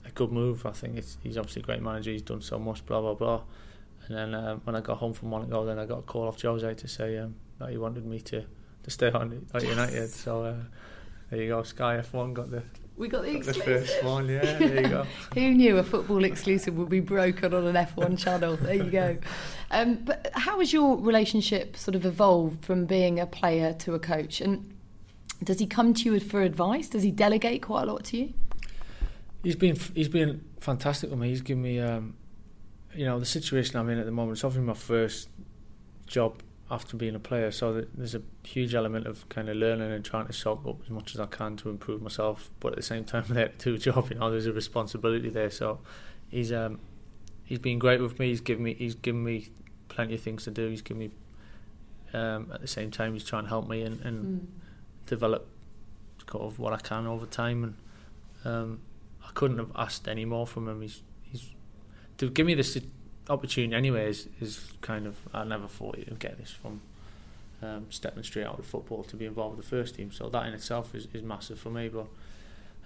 a good move. I think he's obviously a great manager. He's done so much, blah blah blah. And then uh, when I got home from Monaco, then I got a call off Jose to say um, that he wanted me to, to stay on at yes. [laughs] United. So uh, there you go, Sky F1 got the we got the got exclusive. The first one, yeah. There you go. [laughs] Who knew a football exclusive would be broken on an F1 channel? There you go. Um, but how has your relationship sort of evolved from being a player to a coach? And does he come to you for advice? Does he delegate quite a lot to you? He's been he's been fantastic with me. He's given me um, you know, the situation I'm in at the moment, it's obviously my first job after being a player, so there's a huge element of kind of learning and trying to soak up as much as I can to improve myself. But at the same time, [laughs] there to do a job, you know, there's a responsibility there. So he's um he's been great with me. He's given me he's given me plenty of things to do. He's given me um, at the same time he's trying to help me and, and mm. Develop kind of what I can over time. And um, I couldn't have asked any more from him. He's he's to give me this opportunity anyway is, is kind of I never thought you'd get this from um, stepping straight out of football to be involved with the first team. So that in itself is, is massive for me. But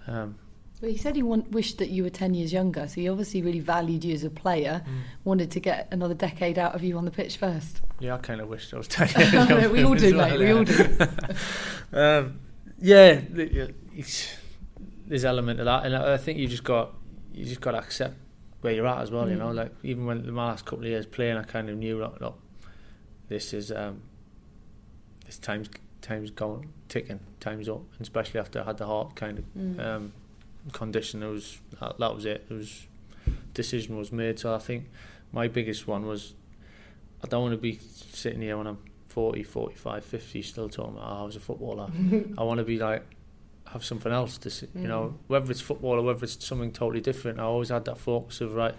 um, well, he said he want, wished that you were ten years younger, so he obviously really valued you as a player. Mm. Wanted to get another decade out of you on the pitch first. Yeah, I kind of wished I was ten [laughs] years younger. we all do, well, mate. Yeah. We all do. [laughs] um, yeah, there's element of that, and I think you just got you just got to accept where you're at as well. Mm. You know, like even when the last couple of years playing, I kind of knew that look, this is um, this time's time's going ticking, time's up, and especially after I had the heart kind of mm. um, condition. It was that, that was it. It was decision was made. So I think my biggest one was I don't want to be sitting here when I'm 40, 45, 50 still talking about oh, I was a footballer. [laughs] I want to be like have something else to see, you know, mm. whether it's football or whether it's something totally different. I always had that focus of right.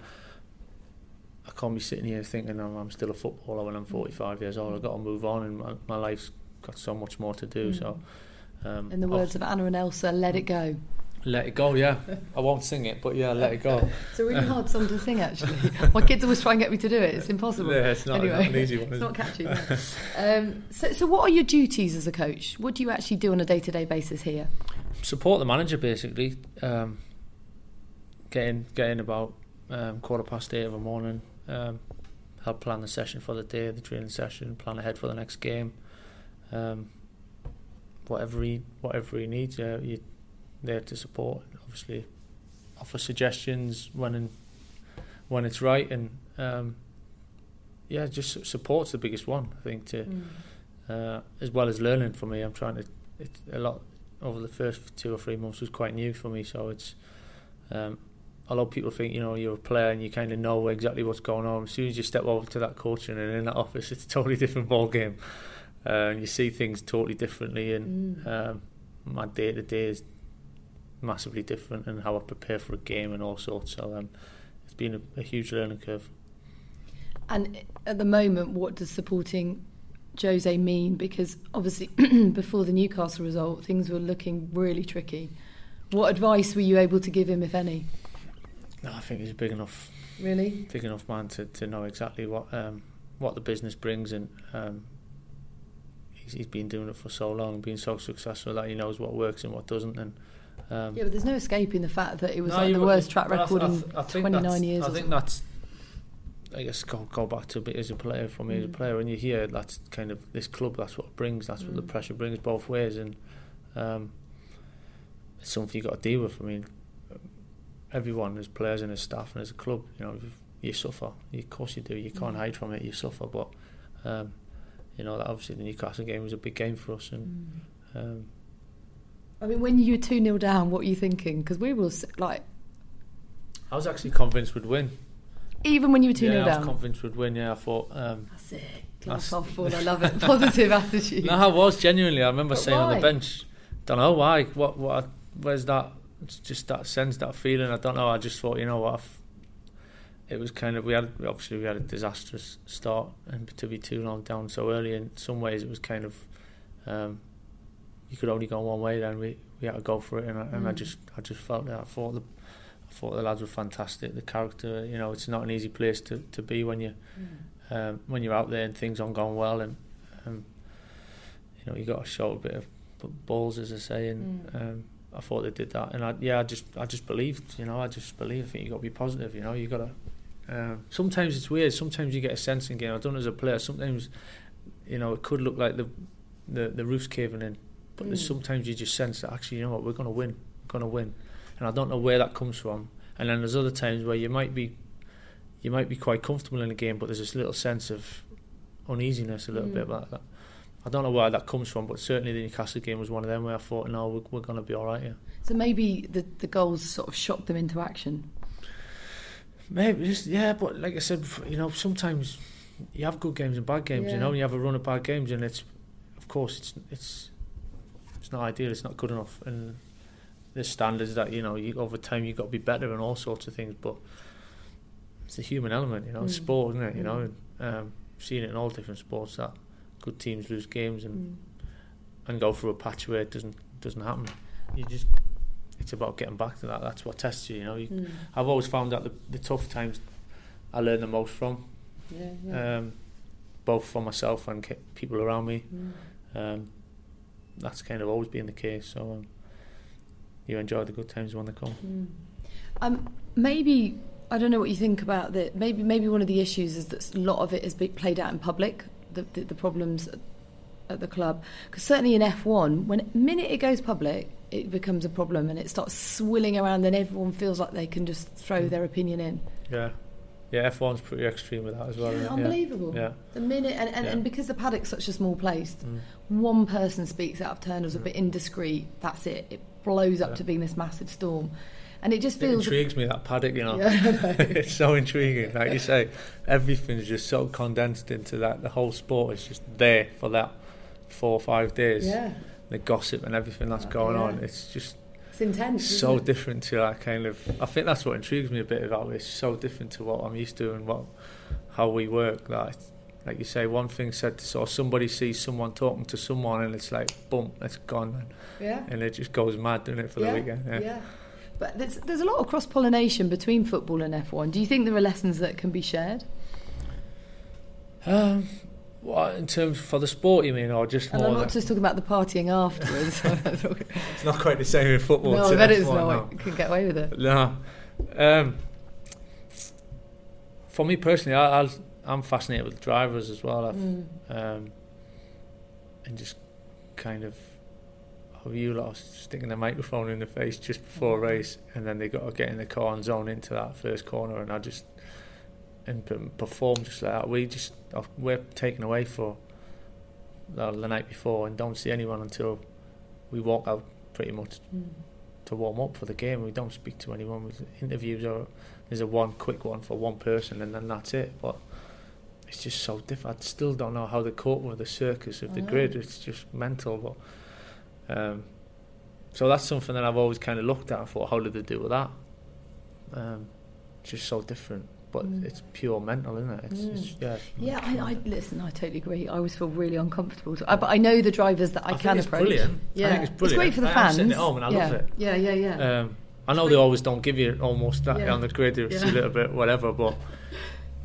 I can't be sitting here thinking oh, I'm still a footballer when I'm 45 years old. I've got to move on, and my, my life's got so much more to do. Mm. So, um, in the words of Anna and Elsa, let it go. Let it go, yeah. I won't sing it, but yeah, let it go. [laughs] it's a really [laughs] hard song to sing, actually. My kids always try and get me to do it. It's impossible. Yeah, it's not, anyway, not an easy one. it's not catchy. [laughs] Um, so, so, what are your duties as a coach? What do you actually do on a day-to-day basis here? support the manager basically. Um, getting getting about um, quarter past eight of the morning. Um, help plan the session for the day, the training session, plan ahead for the next game. Um, whatever he whatever he needs, uh, you're there to support. Obviously, offer suggestions when in, when it's right, and um, yeah, just support's the biggest one. I think to mm. uh, as well as learning for me. I'm trying to. It's a lot over the first two or three months was quite new for me. So it's um, a lot of people think you know you're a player and you kind of know exactly what's going on. As soon as you step over to that coaching and in that office, [laughs] it's a totally different ball game, uh, and you see things totally differently. And mm. um, my day to day is massively different, and how I prepare for a game and all sorts. So um, it's been a, a huge learning curve. And at the moment, what does supporting Jose mean? Because obviously, [clears throat] before the Newcastle result, things were looking really tricky. What advice were you able to give him, if any? No, I think he's big enough. Really? Big enough man to, to know exactly what um, what the business brings, and um, he's, he's been doing it for so long, being so successful that he knows what works and what doesn't, and. Um, yeah, but there's no escaping the fact that it was no, like the worst track I record th- I in th- I 29 years. I think that's, I guess, go, go back to a bit as a player, for me as a Mm. player, when you hear that's kind of this club, that's what it brings, that's what the Mm. pressure brings both ways, and um, it's something you've got to deal with. I mean, everyone, as players and as staff and as a club, you know, you suffer. Of course you do. You can't Mm. hide from it. You suffer, but um, you know, that obviously the Newcastle game was a big game for us, and Mm. um, I mean, when you were 2 0 down, what are you thinking? Because we were like, I was actually convinced we'd win. even when you were 2 0 yeah, I was down. convinced we'd win. Yeah, I thought. Um, That's it. Glass half full. I [laughs] love it. Positive attitude. No, I was genuinely. I remember But saying on the bench, don't know why. What? What? Where's that? It's just that sense, that feeling. I don't know. I just thought, you know what? I've, it was kind of we had obviously we had a disastrous start, and to be two long down so early, in some ways it was kind of, um, you could only go one way. Then we, we had to go for it, and I, and I Mm. just I just felt that. I thought the I thought the lads were fantastic. The character, you know, it's not an easy place to, to be when you Mm. um, when you're out there and things aren't going well, and um, you know you got to show a bit of balls, as I say. And Mm. um, I thought they did that, and I, yeah, I just I just believed, you know, I just believe. I think you got to be positive, you know. You got to. Um, sometimes it's weird. Sometimes you get a sense in game. I don't know as a player. Sometimes, you know, it could look like the the, the roof's caving in, but Mm. sometimes you just sense that actually, you know what, we're going to win. We're going to win, and I don't know where that comes from. And then there's other times where you might be you might be quite comfortable in a game, but there's this little sense of uneasiness, a little Mm. bit about that. I don't know where that comes from, but certainly the Newcastle game was one of them where I thought, no, we're, we're going to be all right here. So maybe the, the goals sort of shocked them into action. Maybe, just, yeah, but like I said, you know, sometimes you have good games and bad games, Yeah. you know, and you have a run of bad games, and it's, of course, it's it's not ideal, it's not good enough, and there's standards that you know, you, over time you've got to be better and all sorts of things, but it's a human element, you know, it's Mm. sport, isn't it? You Mm. know, and, um, seeing it in all different sports that good teams lose games and and go through a patch where it doesn't doesn't happen. You just it's about getting back to that. That's what tests you. You know, you, Mm. I've always found that the, the tough times I learn the most from, Yeah, yeah. um, both for myself and people around me. Mm. Um, that's kind of always been the case. So um, you enjoy the good times when they come. Mm. Um, maybe I don't know what you think about that. Maybe maybe one of the issues is that a lot of it is played out in public. The the, the problems at, at the club, because certainly in F1, when minute it goes public, it becomes a problem and it starts swilling around. Then everyone feels like they can just throw Mm. their opinion in. Yeah, yeah. F1's pretty extreme with that as well. Yeah, unbelievable. Yeah. The minute and, and, Yeah. and because the paddock's such a small place. Mm. one person speaks out of turn or is a Mm. bit indiscreet. That's it. It blows up Yeah. to being this massive storm, and it just It feels. intrigues me that paddock. You know, Yeah. [laughs] it's so intriguing. Like you say, everything's just so condensed into that. The whole sport is just there for that four or five days. yeah. The gossip and everything that's going on. It's just It's intense. isn't so it? different to that kind of. I think that's what intrigues me a bit about it. It's so different to what I'm used to and what how we work. Like, like you say, one thing said to or somebody sees someone talking to someone and it's like boom, it's gone, Yeah. and it just goes mad, doesn't it, for yeah. the weekend? Yeah. yeah. But there's there's a lot of cross pollination between football and F1. Do you think there are lessons that can be shared? Um, what in terms for the sport, you mean, or just And more? I'm not like- just talking about the partying afterwards. [laughs] it's not quite the same in football. no, I bet it's not. no. You can get away with it. No. Um, for me personally, I, I'll, I'm fascinated with drivers as well. I've, Mm. um, and just kind of how you lot sticking the microphone in the face just before a race, and then they got to get in the car and zone into that first corner, and I just and perform just like that. We just we're taken away for the, the night before and don't see anyone until we walk out pretty much Mm. to warm up for the game. We don't speak to anyone. With interviews or there's a one quick one for one person, and then that's it. But it's just so different. I still don't know how they cope with the circus of the grid. It's just mental. But um, so that's something that I've always kind of looked at and thought, how did they deal with that? Um, it's just so different. But Mm. it's pure mental, isn't it? It's, Mm. it's yeah. it's- Yeah, I, I listen. I totally agree. I always feel really uncomfortable. So, I, but I know the drivers that I, think can approach. brilliant. Yeah, I think it's brilliant. It's great for the I fans. sitting at home and I yeah. love it. Yeah, yeah, yeah. Um, I know they always don't give you almost that Yeah. on the grid. It's Yeah. a little bit whatever, but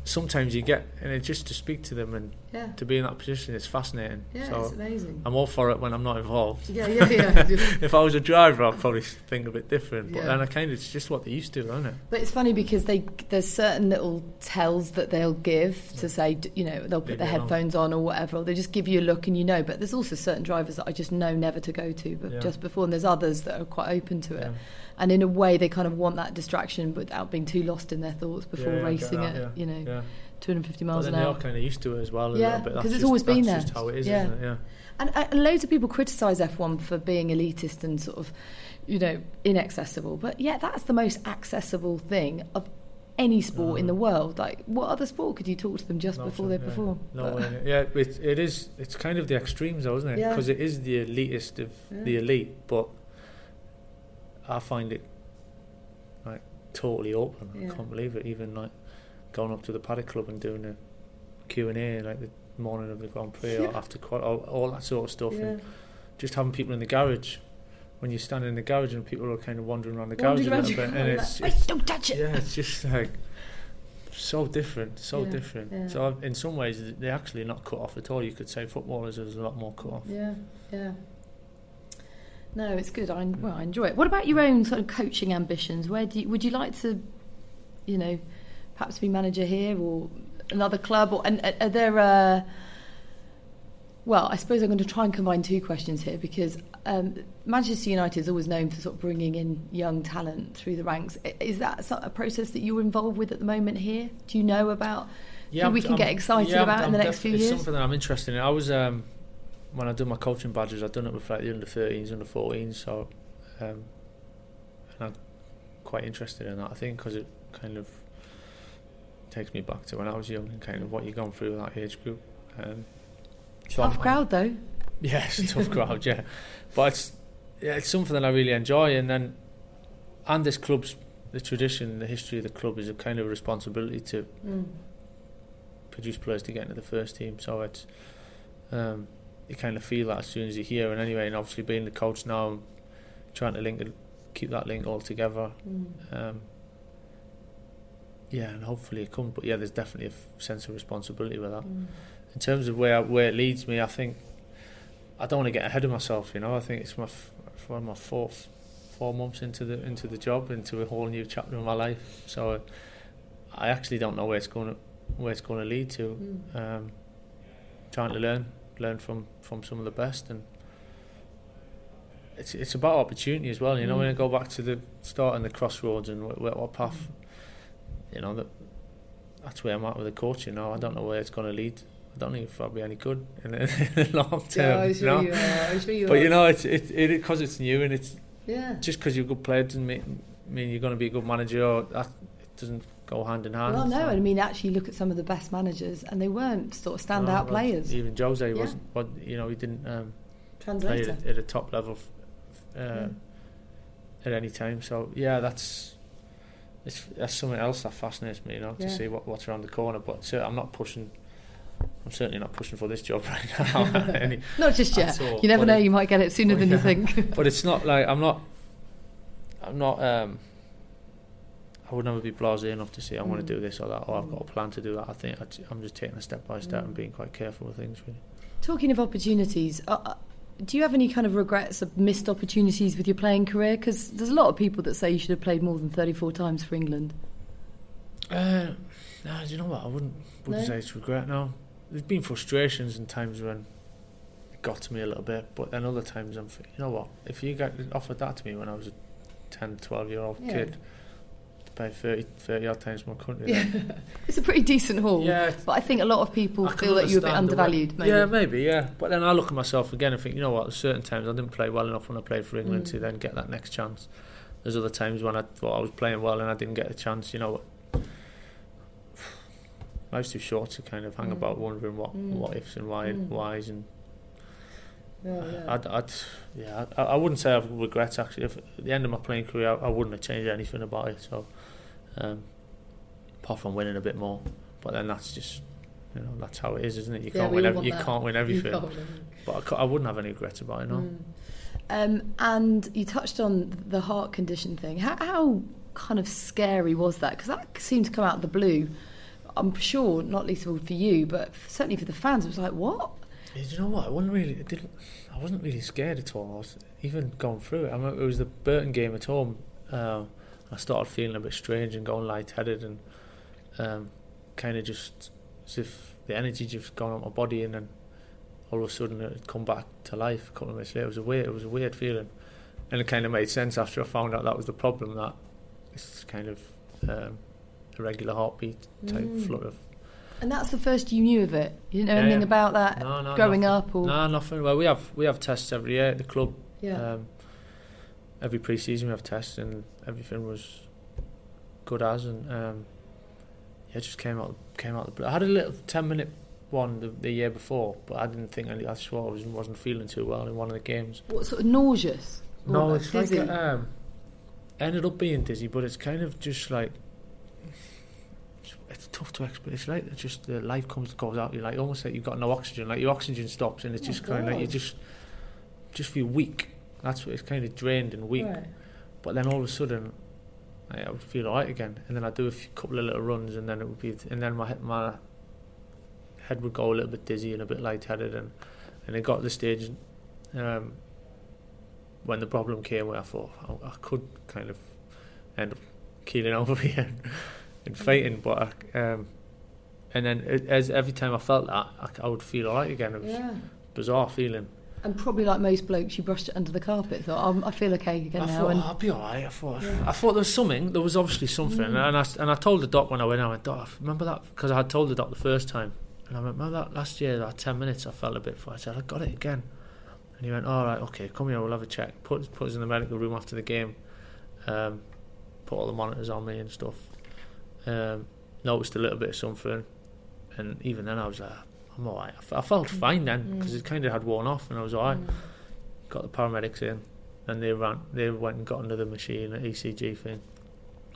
sometimes you get and it just to speak to them and Yeah. to be in that position is fascinating. Yeah, so it's amazing. I'm all for it when I'm not involved. Yeah, yeah, yeah. [laughs] if I was a driver, I'd probably think a bit different. But Yeah. then I kind of it's just what they used to, isn't it? But it's funny because they there's certain little tells that they'll give to say you know they'll put Leave their headphones on or whatever or they just give you a look and you know but there's also certain drivers that I just know never to go to but just before and there's others that are quite open to it. And in a way they kind of want that distraction without being too lost in their thoughts before Yeah, yeah, racing yeah. you know Yeah. 250 But miles then an they hour are kind of used to it as well a Yeah, little bit. 'cause That's it's just- always been that's there. just how it is, Yeah. isn't it? Yeah. And, and loads of people criticise F1 for being elitist and sort of, you know, inaccessible. But yeah, that's the most accessible thing of any sport in mm. the world. Like, what other sport could you talk to them just before so- they yeah. perform? No, way. yeah, it, it is. It's kind of the extremes, though, isn't it? Yeah. Because it is the elitist of the elite, but I find it like totally open. Yeah. I can't believe it. Even like going up to the paddock club and doing a Q and A like the morning of the Grand Prix or [laughs] after all, all that sort of stuff, yeah. and just having people in the garage. When you stand in the garage and people are kind of wandering around the Wandering garage around a little bit, and it's, like, it's don't touch it. yeah, it's just like so different, so Yeah, different. yeah. So in some ways, they're actually not cut off at all. You could say footballers is a lot more cut off. Yeah, yeah. No, it's good. I well, I enjoy it. What about your own sort of coaching ambitions? Where do you, would you like to, you know, perhaps be manager here or another club? Or and uh, are there? Uh, well, I suppose I'm going to try and combine two questions here because um, Manchester United is always known for sort of bringing in young talent through the ranks. Is that a process that you're involved with at the moment here? Do you know about who we can get excited I'm- about in the I'm next few it's years? something that I'm interested in. I was um, when I do my coaching badges, I've done it with like the under 13s, under 14s, so um, and I'm quite interested in that. I think because it kind of takes me back to when I was young and kind of what you've gone through with that age group. Um, so Tough I'm- crowd though. Yeah, tough [laughs] crowd, yeah. But it's yeah, it's something that I really enjoy and then and this club's the tradition, the history of the club is a kind of responsibility to Mm. produce players to get into the first team. So it's um, you kind of feel that as soon as you hear and anyway and obviously being the coach now I'm trying to link it keep that link all together. Mm. Um, yeah, and hopefully it comes. But yeah, there's definitely a f- sense of responsibility with that. Mm. in terms of where where it leads me, I think I don't want to get ahead of myself. You know, I think it's my f- for my fourth four months into the into the job, into a whole new chapter of my life. So uh, I actually don't know where it's going to where it's going to lead to. Mm. Um, trying to learn learn from from some of the best and. It's it's about opportunity as well, you know. Mm. When I go back to the start and the crossroads and what, what path, you know, that that's where I'm at with the coaching you now. I don't know where it's going to lead. I don't know if I'll be any good in the, [laughs] in the long term. I'm you know? you are. Sure you But are. you know, it's it it because it's new and it's yeah. just because you're a good player doesn't mean, mean you're going to be a good manager. Or that it doesn't go hand in hand. Well, no, so- I mean, actually, look at some of the best managers, and they weren't sort of No, standout well, players. Even Jose Yeah. wasn't. What you know, he didn't um, play at, at a top level uh, Yeah. at any time. So yeah, that's. It's, that's something else that fascinates me, you know, to Yeah. see what, what's around the corner. But so I'm not pushing. I'm certainly not pushing for this job [laughs] right now. [laughs] [laughs] Any- Not just yet. All. You never But know; it- you might get it sooner Oh, than you think. but it's not like I'm not. I'm not. Um, I would never be blasé enough to say I want Mm. to do this or that, or I've got a plan to do that. I think I t- I'm just taking a step by step Mm. and being quite careful with things. Really. Talking of opportunities, uh, uh, do you have any kind of regrets of missed opportunities with your playing career? Because there's a lot of people that say you should have played more than 34 times for England. Uh, nah, do you know what? I wouldn't wouldn't No? say it's regret. No, there's been frustrations and times when it got to me a little bit, but then other times I'm, you know what? If you got offered that to me when I was a 10, 12 year old Yeah. kid, pay 30, 30 odd times more country, Yeah, [laughs] it's a pretty decent haul. yeah, But I think a lot of people I feel that you're a bit understand the way- undervalued. Maybe. Yeah, maybe, yeah. But then I look at myself again and think, you know what, there's certain times I didn't play well enough when I played for England Mm. to then get that next chance. There's other times when I thought I was playing well and I didn't get a chance, you know. [sighs] Life's too short to kind of hang Mm. about wondering what Mm. what ifs and why Mm. whys and Yeah, [sighs] yeah. I'd, I'd yeah I, I wouldn't say I've regrets actually. If at the end of my playing career, I, I wouldn't have changed anything about it. So um, apart from winning a bit more, but then that's just you know that's how it is, isn't it? You Yeah, can't win. Ev- you that. can't win [laughs] everything. can't win But I, I wouldn't have any regrets about it. No. Mm. Um, and you touched on the heart condition thing. How, how kind of scary was that? Because that seemed to come out of the blue. I'm sure not least of all for you, but certainly for the fans, it was like, what? Do you know what? I wasn't really. Didn't. I wasn't really scared at all. I was even going through it. I remember it was the Burton game at home. Uh, I started feeling a bit strange and going lightheaded and um, kind of just as if the energy just gone out my body and then all of a sudden it had come back to life a couple of minutes later. It was a weird, it was a weird feeling, and it kind of made sense after I found out that was the problem. That it's kind of um, a regular heartbeat type Mm. flutter. And that's the first you knew of it. You didn't know Yeah, anything yeah. about that No, no, growing nothing. up or No, nothing. Well, we have we have tests every year at the club. yeah. Um, every pre-season we have tests and everything was good as and um, yeah, just came out came out. The. I had a little ten minute one the, the year before, but I didn't think any. I swore I was, wasn't feeling too well in one of the games. what sort of nauseous? No, it's dizzy? like um, ended up being dizzy, but it's kind of just like it's, it's tough to explain. It's like it's just the life comes goes out. You're like almost like you've got no oxygen. Like your oxygen stops, and it's Oh, just kind of like you just just feel weak. That's what it's kind of drained and weak. Right. But then all of a sudden, I, I would feel alright again, and then I'd do a few, couple of little runs, and then it would be, and then my my head would go a little bit dizzy and a bit lightheaded, and and it got to the stage um, when the problem came where I thought I, I could kind of end up keeling over [laughs] here and, and fighting, but I, um, and then it, as every time I felt that, I, I would feel alright again. It was Yeah. bizarre feeling. And probably like most blokes, you brushed it under the carpet. Thought, I feel okay again I now. thought and I'll be alright. I thought Yeah. I thought there was something. There was obviously something, Mm. and I and I told the doc when I went. I went, Doc, remember that because I had told the doc the first time, and I went, remember that last year that ten minutes I felt a bit. For I said I got it again, and he went, all right, okay, come here, we'll have a check. Put put us in the medical room after the game, um, put all the monitors on me and stuff. Um, noticed a little bit of something, and even then I was like, I'm alright. I, f- I felt fine then because Mm. it kind of had worn off, and I was alright Mm. got the paramedics in, and they ran. They went and got another machine, an ECG thing.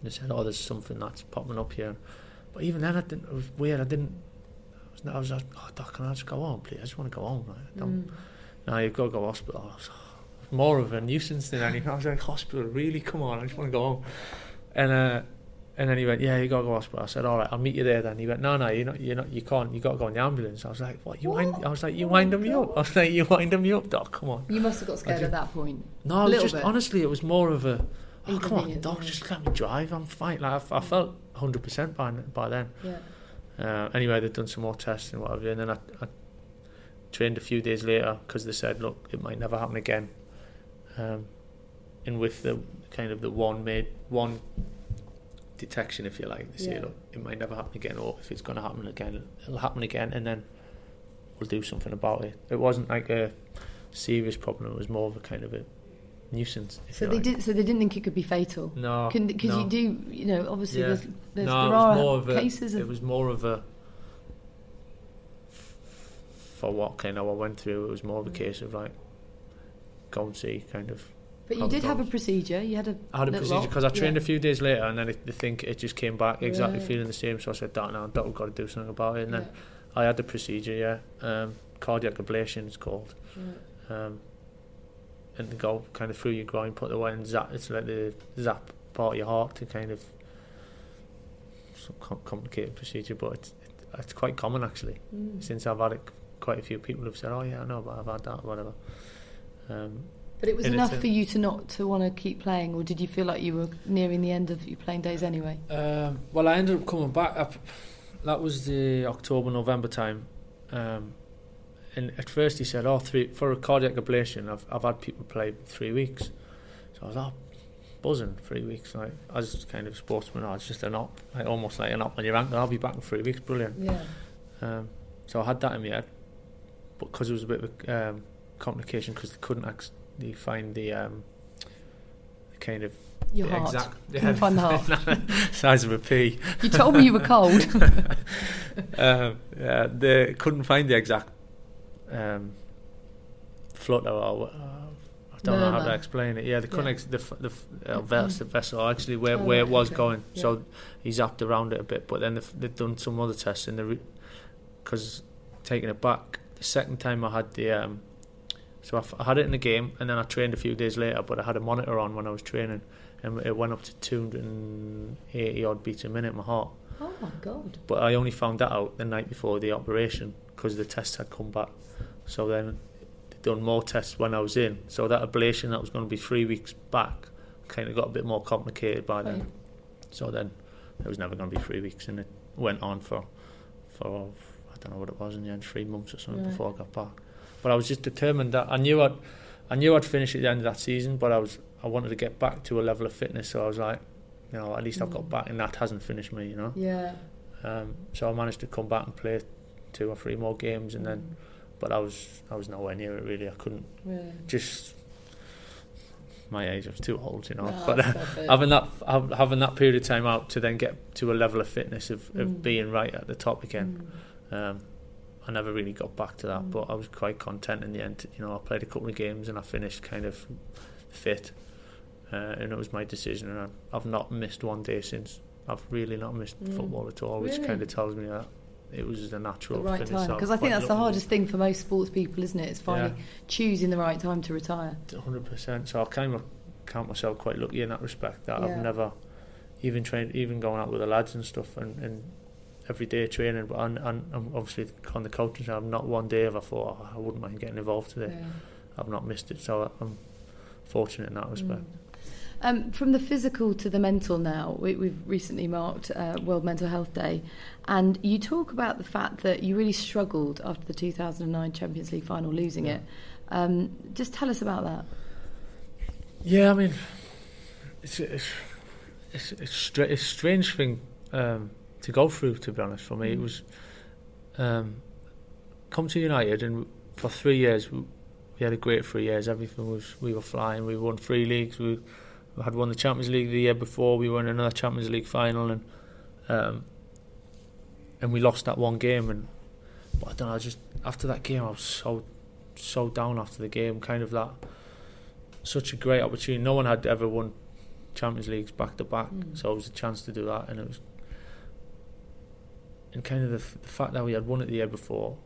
They said, "Oh, there's something that's popping up here." But even then, I didn't. It was weird. I didn't. I was, I was like, "Oh, doc, can I just go home, please? I just want to go home." Like, I don't, Mm. No, you've got to go to hospital. I was more of a nuisance than anything. I was like, "Hospital, really? Come on, I just want to go home." And uh, and then he went, "Yeah, you got to go to hospital." I said, "All right, I'll meet you there." Then he went, "No, no, you're not. You're not. You can't. You got to go in the ambulance." I was like, "What? You wind?" I was like, "You Oh winding me up?" I was like, "You winding me up, doc? Come on." You must have got scared ju- at that point. No, A it was little just bit. honestly, it was more of a. Oh, come on, doc, yeah. just let me drive. I'm fine. Like I, I felt hundred percent by by then. Yeah. Uh, anyway, they'd done some more tests and whatever, and then I, I trained a few days later because they said, look, it might never happen again. Um, and with the kind of the one made one detection, if you like, they say, Yeah. look, it might never happen again, or if it's going to happen again, it'll happen again, and then we'll do something about it. It wasn't like a serious problem; it was more of a kind of a nuisance. So they like. did. So they didn't think it could be fatal. No, Because no. you do, you know, obviously Yeah. there's, there's no, there are of a, cases It of was more of a. For what kind of I went through, it was more of a case of like, go and see, kind of. But you did have a procedure. You had a. I had a procedure because I trained yeah. a few days later, and then it, think it just came back exactly Right. feeling the same. So I said, "Doc, now Doc, we've got to do something about it." And then Yeah. I had the procedure, yeah, um, cardiac ablation, it's called. Right. um, and to go kind of through your groin, put the one zap. It's like the zap part of your heart to kind of some complicated procedure, but it's it, it's quite common actually. Mm. Since I've had it, quite a few people have said, "Oh yeah, I know, but I've had that, whatever." Um, But it was enough a- for you to not to want to keep playing, or did you feel like you were nearing the end of your playing days anyway? Um, well, I ended up coming back. Up, that was the October November time, um, and at first he said, "Oh, three for a cardiac ablation. I've I've had people play three weeks." So I was oh, buzzing three weeks. Like as kind of a sportsman, I was just an op, like almost like an op on your ankle. I'll be back in three weeks. Brilliant. Yeah. Um, so I had that in my head, but because it was a bit of a um, complication because they couldn't actually find the um, kind of Your the heart. exact Couldn't find the [laughs] heart. size of a pea. You told me you were cold. [laughs] um, yeah, they couldn't find the exact um, flutter or uh, I don't know how to explain it. Yeah, they couldn't Yeah. ex- the the, uh, ves- the vessel actually where Oh, where it was okay. going. Yeah. So he zapped around it a bit, but then they've, they've done some other tests and the because taking it back the second time I had the um, so I, f- I had it in the game and then I trained a few days later, but I had a monitor on when I was training and it went up to 280 odd beats a minute my heart. Oh my god! But I only found that out the night before the operation because the tests had come back. So then they done more tests when I was in. So that ablation that was going to be three weeks back kind of got a bit more complicated by then. Right. So then it was never going to be three weeks, and it went on for for I don't know what it was in the end, three months or something Right. before I got back. But I was just determined that I knew I'd I knew I'd finish at the end of that season, but I was I wanted to get back to a level of fitness. So I was like, you know, at least I've got Mm. back, and that hasn't finished me, you know. Yeah. Um, so I managed to come back and play two or three more games, and then, but I was I was nowhere near it really. I couldn't Really? just my age. I was too old, you know. Ah, but uh, [laughs] having that having that period of time out to then get to a level of fitness of, of Mm. being right at the top again. Mm. Um, I never really got back to that, Mm. but I was quite content in the end. You know, I played a couple of games and I finished kind of fit, uh, and it was my decision. And I- I've not missed one day since. I've really not missed Mm. football at all, which kind of tells me that it was the the natural right finish. time because I think that's the hardest thing for most sports people, isn't it? It's finally choosing the right time to retire. hundred percent. So I kind of count myself quite lucky in that respect that Yeah. I've never even trained, even going out with the lads and stuff, and, and every day training. But and, and obviously on the coaching side, not one day have I thought oh, I wouldn't mind getting involved today. Yeah. I've not missed it, so I'm fortunate in that respect. Mm. Um, from the physical to the mental now, we, we've recently marked uh, World Mental Health Day, and you talk about the fact that you really struggled after the 2009 Champions League final, losing Yeah. it. Um, just tell us about that. Yeah, I mean, it's it's it's it's, stra- it's a strange thing um, to go through. To be honest, for me, it Mm. was um, come to United, and for three years we, we had a great three years. Everything was we were flying. We won three leagues. We, we had won the Champions League the year before. We won another Champions League final, and um, and we lost that one game. And but I don't know. I just after that game, I was so so down after the game. Kind of that such a great opportunity. No one had ever won Champions Leagues back to back, Mm. so it was a chance to do that, and it was. And kind of the, f- the fact that we had won it the year before,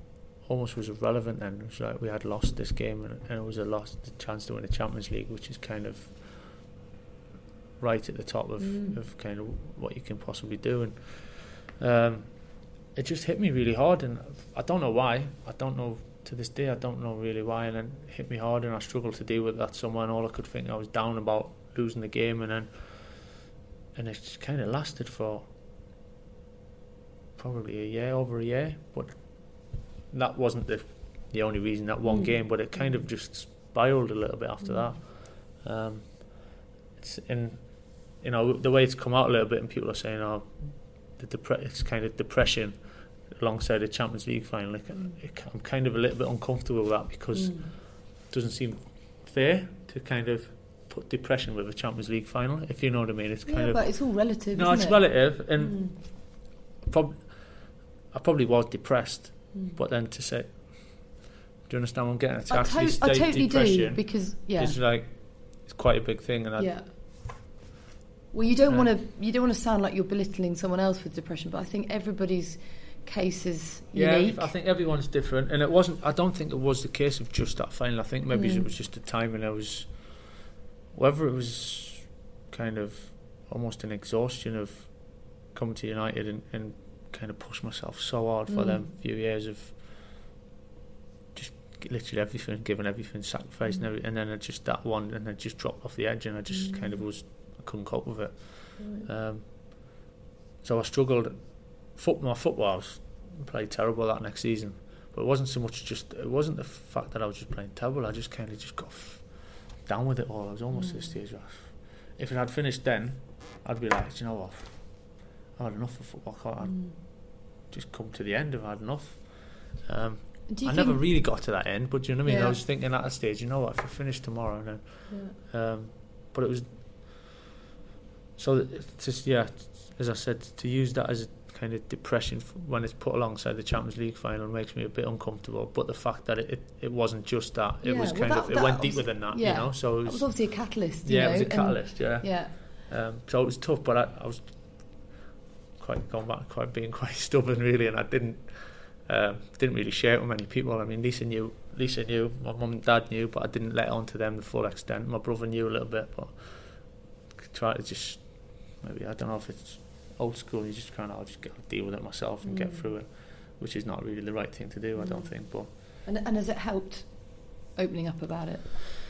almost was irrelevant. Then it was like we had lost this game, and, and it was a lost the chance to win the Champions League, which is kind of right at the top of, Mm. of kind of what you can possibly do, and um, it just hit me really hard, and I don't know why. I don't know to this day. I don't know really why, and then it hit me hard, and I struggled to deal with that somewhere. And all I could think I was down about losing the game, and then and it kind of lasted for probably a year, over a year. But that wasn't the the only reason that one Mm. game, but it kind of just spiraled a little bit after Mm. that. Um, it's in you know the way it's come out a little bit, and people are saying, "Oh, the depre- it's kind of depression." Alongside the Champions League final, it, I'm kind of a little bit uncomfortable with that because Mm. it doesn't seem fair to kind of put depression with a Champions League final, if you know what I mean. It's kind Yeah, of but it's all relative. no, it's it? relative, and Mm. prob- I probably was depressed, Mm. but then to say, do you understand what I'm getting? at? To I, actually to- I state totally do because yeah, is like it's quite a big thing, and I, yeah. Well, you don't want to you don't want to sound like you're belittling someone else with depression, but I think everybody's case is yeah, unique. I think everyone's different, and it wasn't. I don't think it was the case of just that final. I think maybe Mm. it was just the timing. I was, whether it was kind of almost an exhaustion of coming to United and, and kind of pushed myself so hard for Mm. them few years of just literally everything, giving everything, sacrificing Mm. everything, and then I just that one, and I just dropped off the edge, and I just Mm. kind of was, I couldn't cope with it. Right. Um, so I struggled. Foot, my football was played terrible that next season, but it wasn't so much just. It wasn't the fact that I was just playing terrible. I just kind of just got f- down with it all. I was almost at Mm. the stage if it had finished then, I'd be like, you know what, I've had enough of football. I can't Mm. just come to the end. I've had enough. Um, I never really got to that end, but do you know what I mean? Yeah. I was thinking at a stage, you know what, if I finish tomorrow, then Yeah. um, but it was so to yeah, as I said, to use that as a kind of depression when it's put alongside the Champions League final makes me a bit uncomfortable. But the fact that it, it, it wasn't just that, it Yeah, was well, kind that- of it went deeper than that, yeah. you know. So it was, was obviously a catalyst. You yeah, know, it was a and- catalyst, yeah. Yeah. Um, so it was tough, but I, I was quite going back, quite being [laughs] quite stubborn really, and I didn't um, didn't really share it with many people. I mean, Lisa knew, Lisa knew, my mum and dad knew, but I didn't let on to them the full extent. My brother knew a little bit, but try to just maybe I don't know if it's old school. You just kind of I'll just get, deal with it myself and get Mm. through it, which is not really the right thing to do. I don't Mm. think, but. And, and has it helped opening up about it?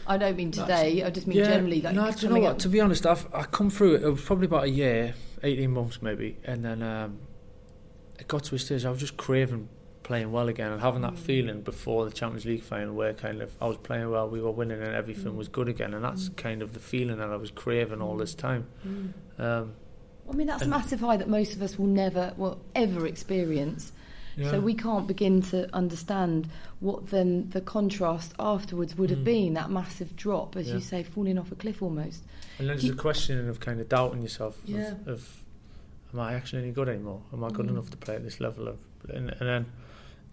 I don't mean today. I just mean yeah, generally. Like no, do you know what? up- To be honest, I've I come through it. It was probably about a year, eighteen months maybe, and then um, it got to a stage I was just craving playing well again and having that Mm. feeling before the Champions League final where kind of I was playing well, we were winning, and everything Mm. was good again, and that's Mm. kind of the feeling that I was craving all this time. Mm. Um, I mean, that's a massive high that most of us will never, will ever experience. So we can't begin to understand what then the contrast afterwards would have Mm. been. That massive drop, as Yeah. you say, falling off a cliff almost. And then there's a question of kind of doubting yourself Yeah. of, of am I actually any good anymore? Am I good Mm. enough to play at this level of and, and then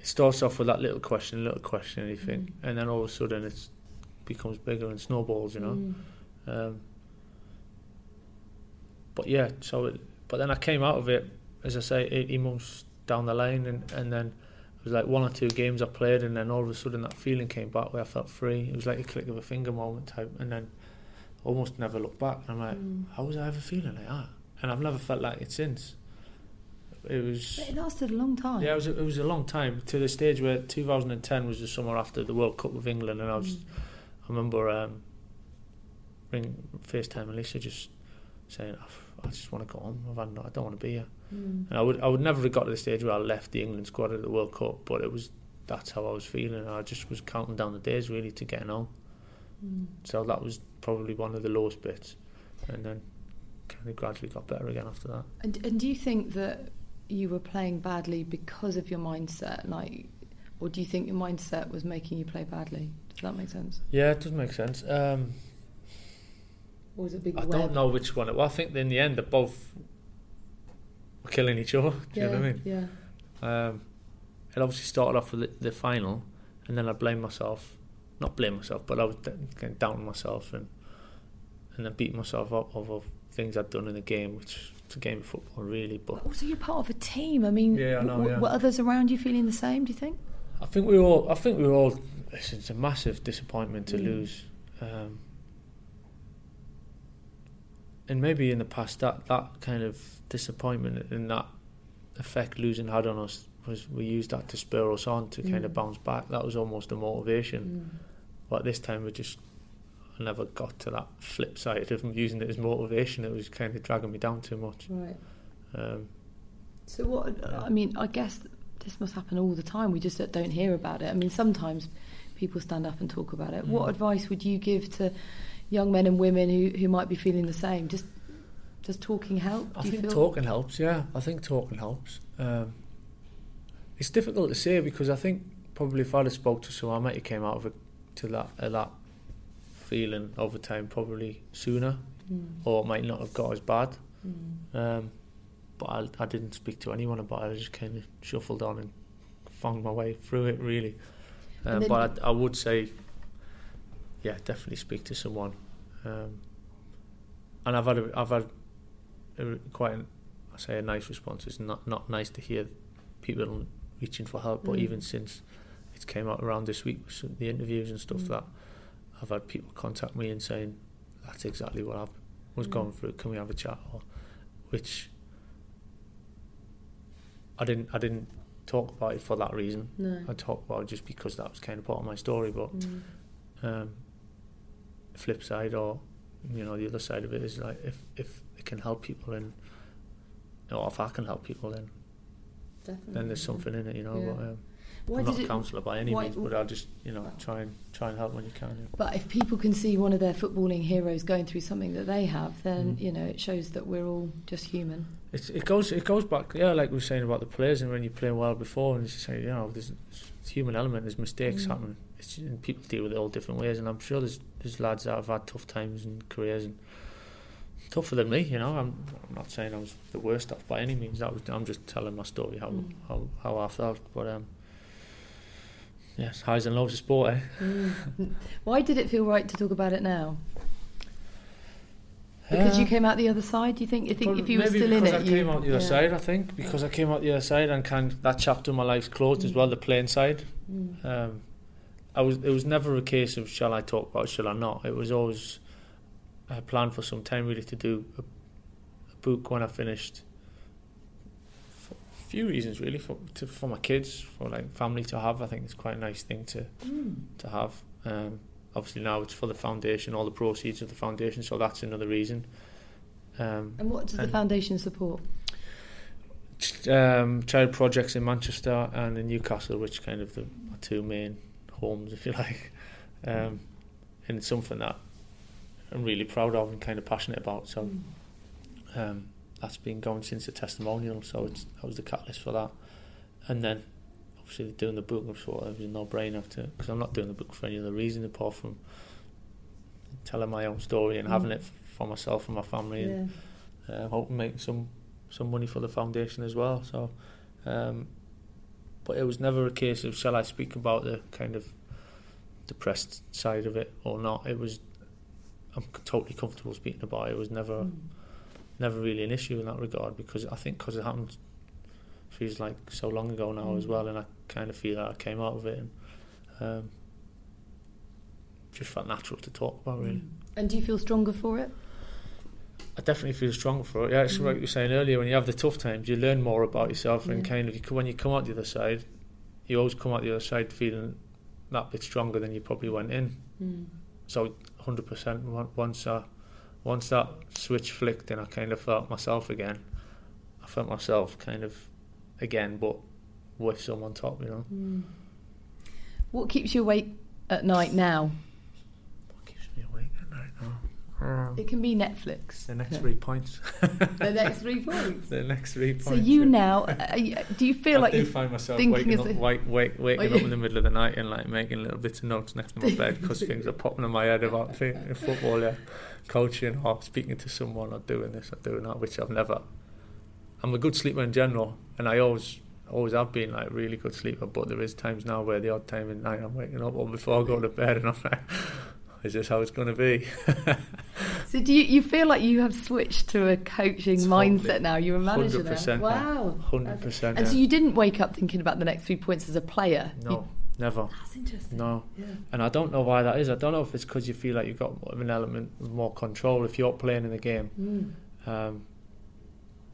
it starts off with that little question, little question, and you think, Mm. and then all of a sudden it becomes bigger and snowballs, you know. Mm. Um, but yeah, so it, but then I came out of it, as I say, 18 months down the line, and, and then it was like one or two games I played, and then all of a sudden that feeling came back where I felt free. It was like a click of a finger moment type, and then almost never looked back. And I'm like, Mm. how was I ever feeling like that? And I've never felt like it since. It was. But it lasted a long time. Yeah, it was, a, it was a long time to the stage where 2010 was the summer after the World Cup with England, and I was, Mm. I remember um, ring FaceTime Alicia just saying, "Oh, I just want to go home. I've had, no- I don't want to be here. Mm. And I would, I would never have got to the stage where I left the England squad at the World Cup, but it was that's how I was feeling. I just was counting down the days really to getting home. Mm. So that was probably one of the lowest bits, and then kind of gradually got better again after that. And, and do you think that you were playing badly because of your mindset, like, or do you think your mindset was making you play badly? Does that make sense? Yeah, it does make sense. Um, Or was it big I web? don't know which one. It, well, I think in the end they're both were killing each other. [laughs] Do Yeah, you know what I mean? yeah. Um, it obviously started off with the, the final, and then I blamed myself. Not blame myself, but I was d- kind of doubting myself and and then beating myself up over things I'd done in the game, which it's a game of football, really. But But also, you're part of a team. I mean, Yeah, I know, w- yeah. were others around you feeling the same? Do you think? I think we were all. I think we were all. It's, it's a massive disappointment to Mm. lose. Um, and maybe in the past, that that kind of disappointment and that effect losing had on us was we used that to spur us on to kind of Mm. bounce back. That was almost a motivation. But this time we just I never got to that flip side of using it as motivation. It was kind of dragging me down too much. Right. Um, So what? Yeah. I mean, I guess this must happen all the time. We just don't hear about it. I mean, sometimes people stand up and talk about it. What Mm. advice would you give to young men and women who, who might be feeling the same? Just does talking help? I think feel? talking helps. Yeah, I think talking helps. Um, it's difficult to say because I think probably if I'd have spoke to someone, I might have came out of it to that uh, that feeling over time probably sooner, Mm, or it might not have got as bad. mm, Um, but I, I didn't speak to anyone about it. I just kind of shuffled on and found my way through it really. Um, but I, I would say, yeah, definitely speak to someone. Um, and I've had a, I've had a, quite an, I say a nice response. It's not not nice to hear people reaching for help, but Mm. even since it came out around this week with some- the interviews and stuff Mm. that I've had people contact me and saying that's exactly what I was Mm. going through. Can we have a chat? Or which I didn't I didn't talk about it for that reason. No. I talked about it just because that was kind of part of my story. But Mm. um, flip side, or you know, the other side of it is like if if it can help people, and or if I can help people, then Definitely. then there's something in it, you know. Yeah. But, um, Why I'm not a counsellor by any why- means, but I'll just you know try and try and help when you can. Yeah. But if people can see one of their footballing heroes going through something that they have, then Mm. you know it shows that we're all just human. It's, it goes it goes back yeah like we were saying about the players and when you're playing well before and you say you know there's, human element there's mistakes Mm. happen it's, and people deal with it all different ways and I'm sure there's there's lads that have had tough times and careers and tougher than me you know I'm, I'm not saying I was the worst off by any means that was I'm just telling my story how Mm. how, how I felt but um yes highs and lows of sport eh Mm. [laughs] Why did it feel right to talk about it now? Because you Uh, came out the other side. Do you think? You think if you were still in because it, I you, came out the other yeah. side. I think because I came out the other side and kind of, that chapter of my life's closed as Mm. well. The playing side. Mm. Um, I was. It was never a case of shall I talk about, it, shall I not. It was always a plan for some time really to do a, a book when I finished For a few reasons really for to, for my kids, for like family to have. I think it's quite a nice thing to Mm. to have. Um, obviously now it's for the foundation, all the proceeds of the foundation, so that's another reason. Um, And what does the foundation support? um, child projects in Manchester and in Newcastle, which kind of the two main homes, if you [laughs] like. Um, and it's something that I'm really proud of and kind of passionate about. So Mm. um, that's been going since the testimonial. So it's, that was the catalyst for that. And then obviously doing the book, I thought it was a no-brainer to because I'm not doing the book for any other reason apart from telling my own story and Mm. having it for myself and my family. And, uh, hoping to make some some money for the foundation as well. So, um, but it was never a case of shall I speak about the kind of depressed side of it or not. It was I'm totally comfortable speaking about it. It was never Mm. never really an issue in that regard because I think because it happened feels like so long ago now as Mm. well, and I kind of feel that I came out of it and um, just felt natural to talk about really. Mm. And do you feel stronger for it? I definitely feel stronger for it. Yeah, it's Mm. like you were saying earlier. When you have the tough times, you learn more about yourself, and kind of you, when you come out the other side, you always come out the other side feeling that bit stronger than you probably went in. Mm. So, hundred percent. Once I, once that switch flicked, and I kind of felt myself again. I felt myself kind of again, but with someone on top. You know, Mm. What keeps you awake at night now? what keeps me awake at night now? Um, It can be Netflix. the next Yeah. three points. [laughs] The next three points. the next three points. So you yeah. now, uh, you- do you feel I like do you find myself thinking waking up, a- wake, wake, waking up in the middle of the night and like making little bits of notes next to my bed because [laughs] things are popping in my head about thi- football, yeah, coaching or speaking to someone or doing this or doing that, which I've never. I'm a good sleeper in general, and I always, always have been like a really good sleeper. But there is times now where the odd time at night I'm waking up or before I go to bed and I'm like, is this how it's going to be? [laughs] So do you, you feel like you have switched to a coaching mindset now? You're a manager 100% now. Wow. Hundred percent. And so you didn't wake up thinking about the next three points as a player. You- No, never. that's interesting. No. Yeah. And I don't know why that is. I don't know if it's because you feel like you've got more of an element of more control if you're playing in the game. Mm. Um,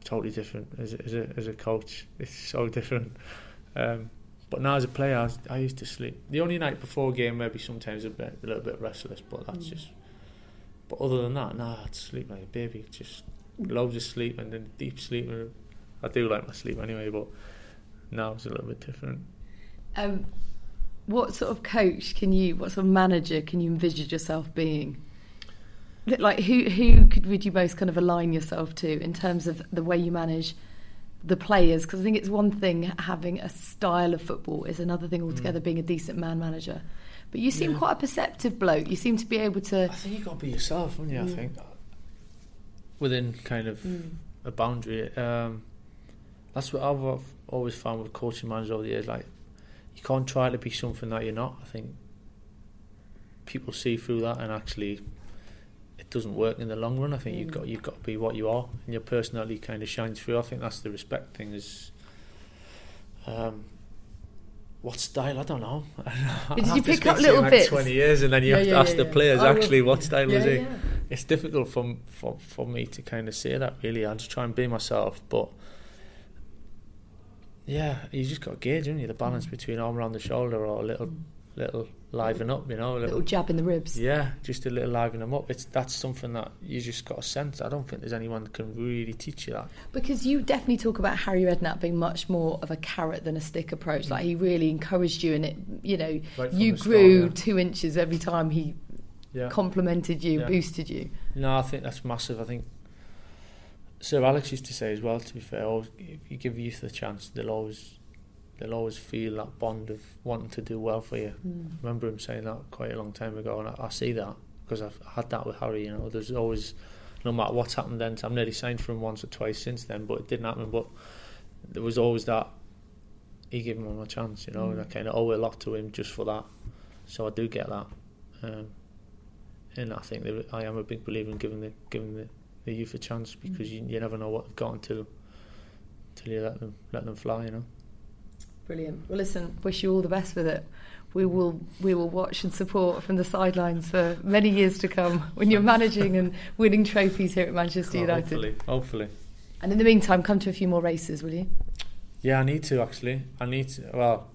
totally different as a, as a as a coach. It's so different. Um, but now as a player, I, was, I used to sleep. The only night before a game, maybe sometimes a bit a little bit restless, but that's Mm. just. But other than that, nah, I'd sleep like a baby. Just loads of sleep and then deep sleep. And I do like my sleep anyway, but now it's a little bit different. Um, what sort of coach can you, what sort of manager can you envisage yourself being? Like who who could would you most kind of align yourself to in terms of the way you manage the players? Because I think it's one thing having a style of football is another thing altogether. Mm. Being a decent man manager, but you seem Yeah. quite a perceptive bloke. You seem to be able to. I think you got to be yourself, haven't you? I Mm. think within kind of Mm. a boundary. Um, that's what I've al- always found with coaching managers over the years. Like you can't try to be something that you're not. I think people see through that, and actually, doesn't work in the long run. I think you've Mm. got you've got to be what you are, and your personality kind of shines through. I think that's the respect thing. Is um, what style? I don't know. [laughs] did you pick up speaking to you little like bits? Twenty years, and then you Yeah, have yeah, to ask yeah, the players I will. actually what style is he it's difficult for, for for me to kind of say that really. I just try and be myself, but yeah, you just got to gauge, haven't you? The balance Mm. between arm around the shoulder or a little Mm. Little liven up, you know, a little little, jab in the ribs. yeah, just a little liven them up. It's that's something that you just got to sense. I don't think there's anyone that can really teach you that. Because you definitely talk about Harry Redknapp being much more of a carrot than a stick approach. Like he really encouraged you, and it, you know, Right you the start, grew yeah. two inches every time he Yeah. complimented you, Yeah. boosted you. No, I think that's massive. I think Sir Alex used to say as well. To be fair, always, if you give youth a chance, they'll always they'll always feel that bond of wanting to do well for you. Mm. I remember him saying that quite a long time ago, and I, I see that because I've had that with Harry. You know, there's always, no matter what's happened then, I've nearly signed for him once or twice since then, but it didn't happen. But there was always that he gave him a chance, you know, and I Mm. kind of owe a lot to him just for that. So I do get that, um, and I think that I am a big believer in giving the giving the, the youth a chance because Mm. you, you never know what they've got until until you let them let them fly, you know. Brilliant. Well, listen, wish you all the best with it. We will we will watch and support from the sidelines for many years to come when you're managing and winning trophies here at Manchester Well, United. hopefully, hopefully. And in the meantime, come to a few more races, will you? Yeah, I need to actually. I need to. Well,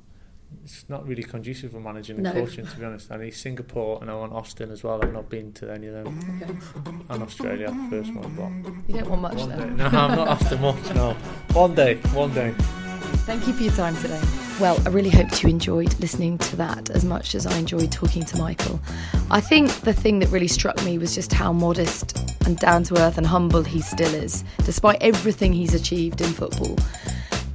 it's not really conducive for managing and No. coaching, to be honest. I need Singapore and I want Austin as well. I've not been to any of them. Okay. And Australia, first one. But You don't want much one day. then. No, I'm not after much. No, one day, one day. Thank you for your time today. Well, I really hope you enjoyed listening to that as much as I enjoyed talking to Michael. I think the thing that really struck me was just how modest and down to earth and humble he still is, despite everything he's achieved in football.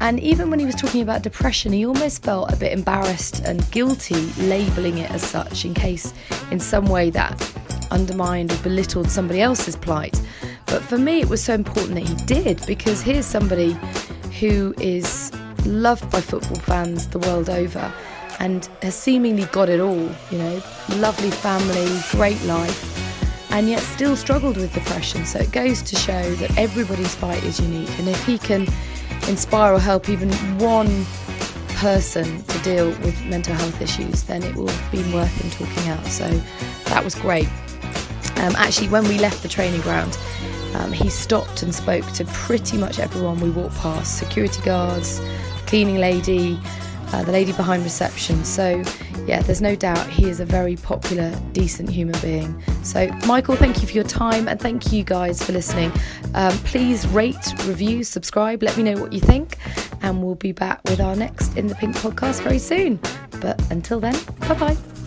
And even when he was talking about depression, he almost felt a bit embarrassed and guilty labelling it as such in case, in some way, that undermined or belittled somebody else's plight. But for me, it was so important that he did because here's somebody who is loved by football fans the world over and has seemingly got it all, you know, lovely family, great life, and yet still struggled with depression. So it goes to show that everybody's fight is unique, and if he can inspire or help even one person to deal with mental health issues, then it will been worth him talking out. So that was great. Um, actually, when we left the training ground, um, he stopped and spoke to pretty much everyone we walked past security guards, cleaning lady, uh, the lady behind reception. So, yeah, there's no doubt he is a very popular, decent human being. So, Michael, thank you for your time and thank you guys for listening. Um, please rate, review, subscribe, let me know what you think, and we'll be back with our next In the Pink podcast very soon. But until then, bye bye.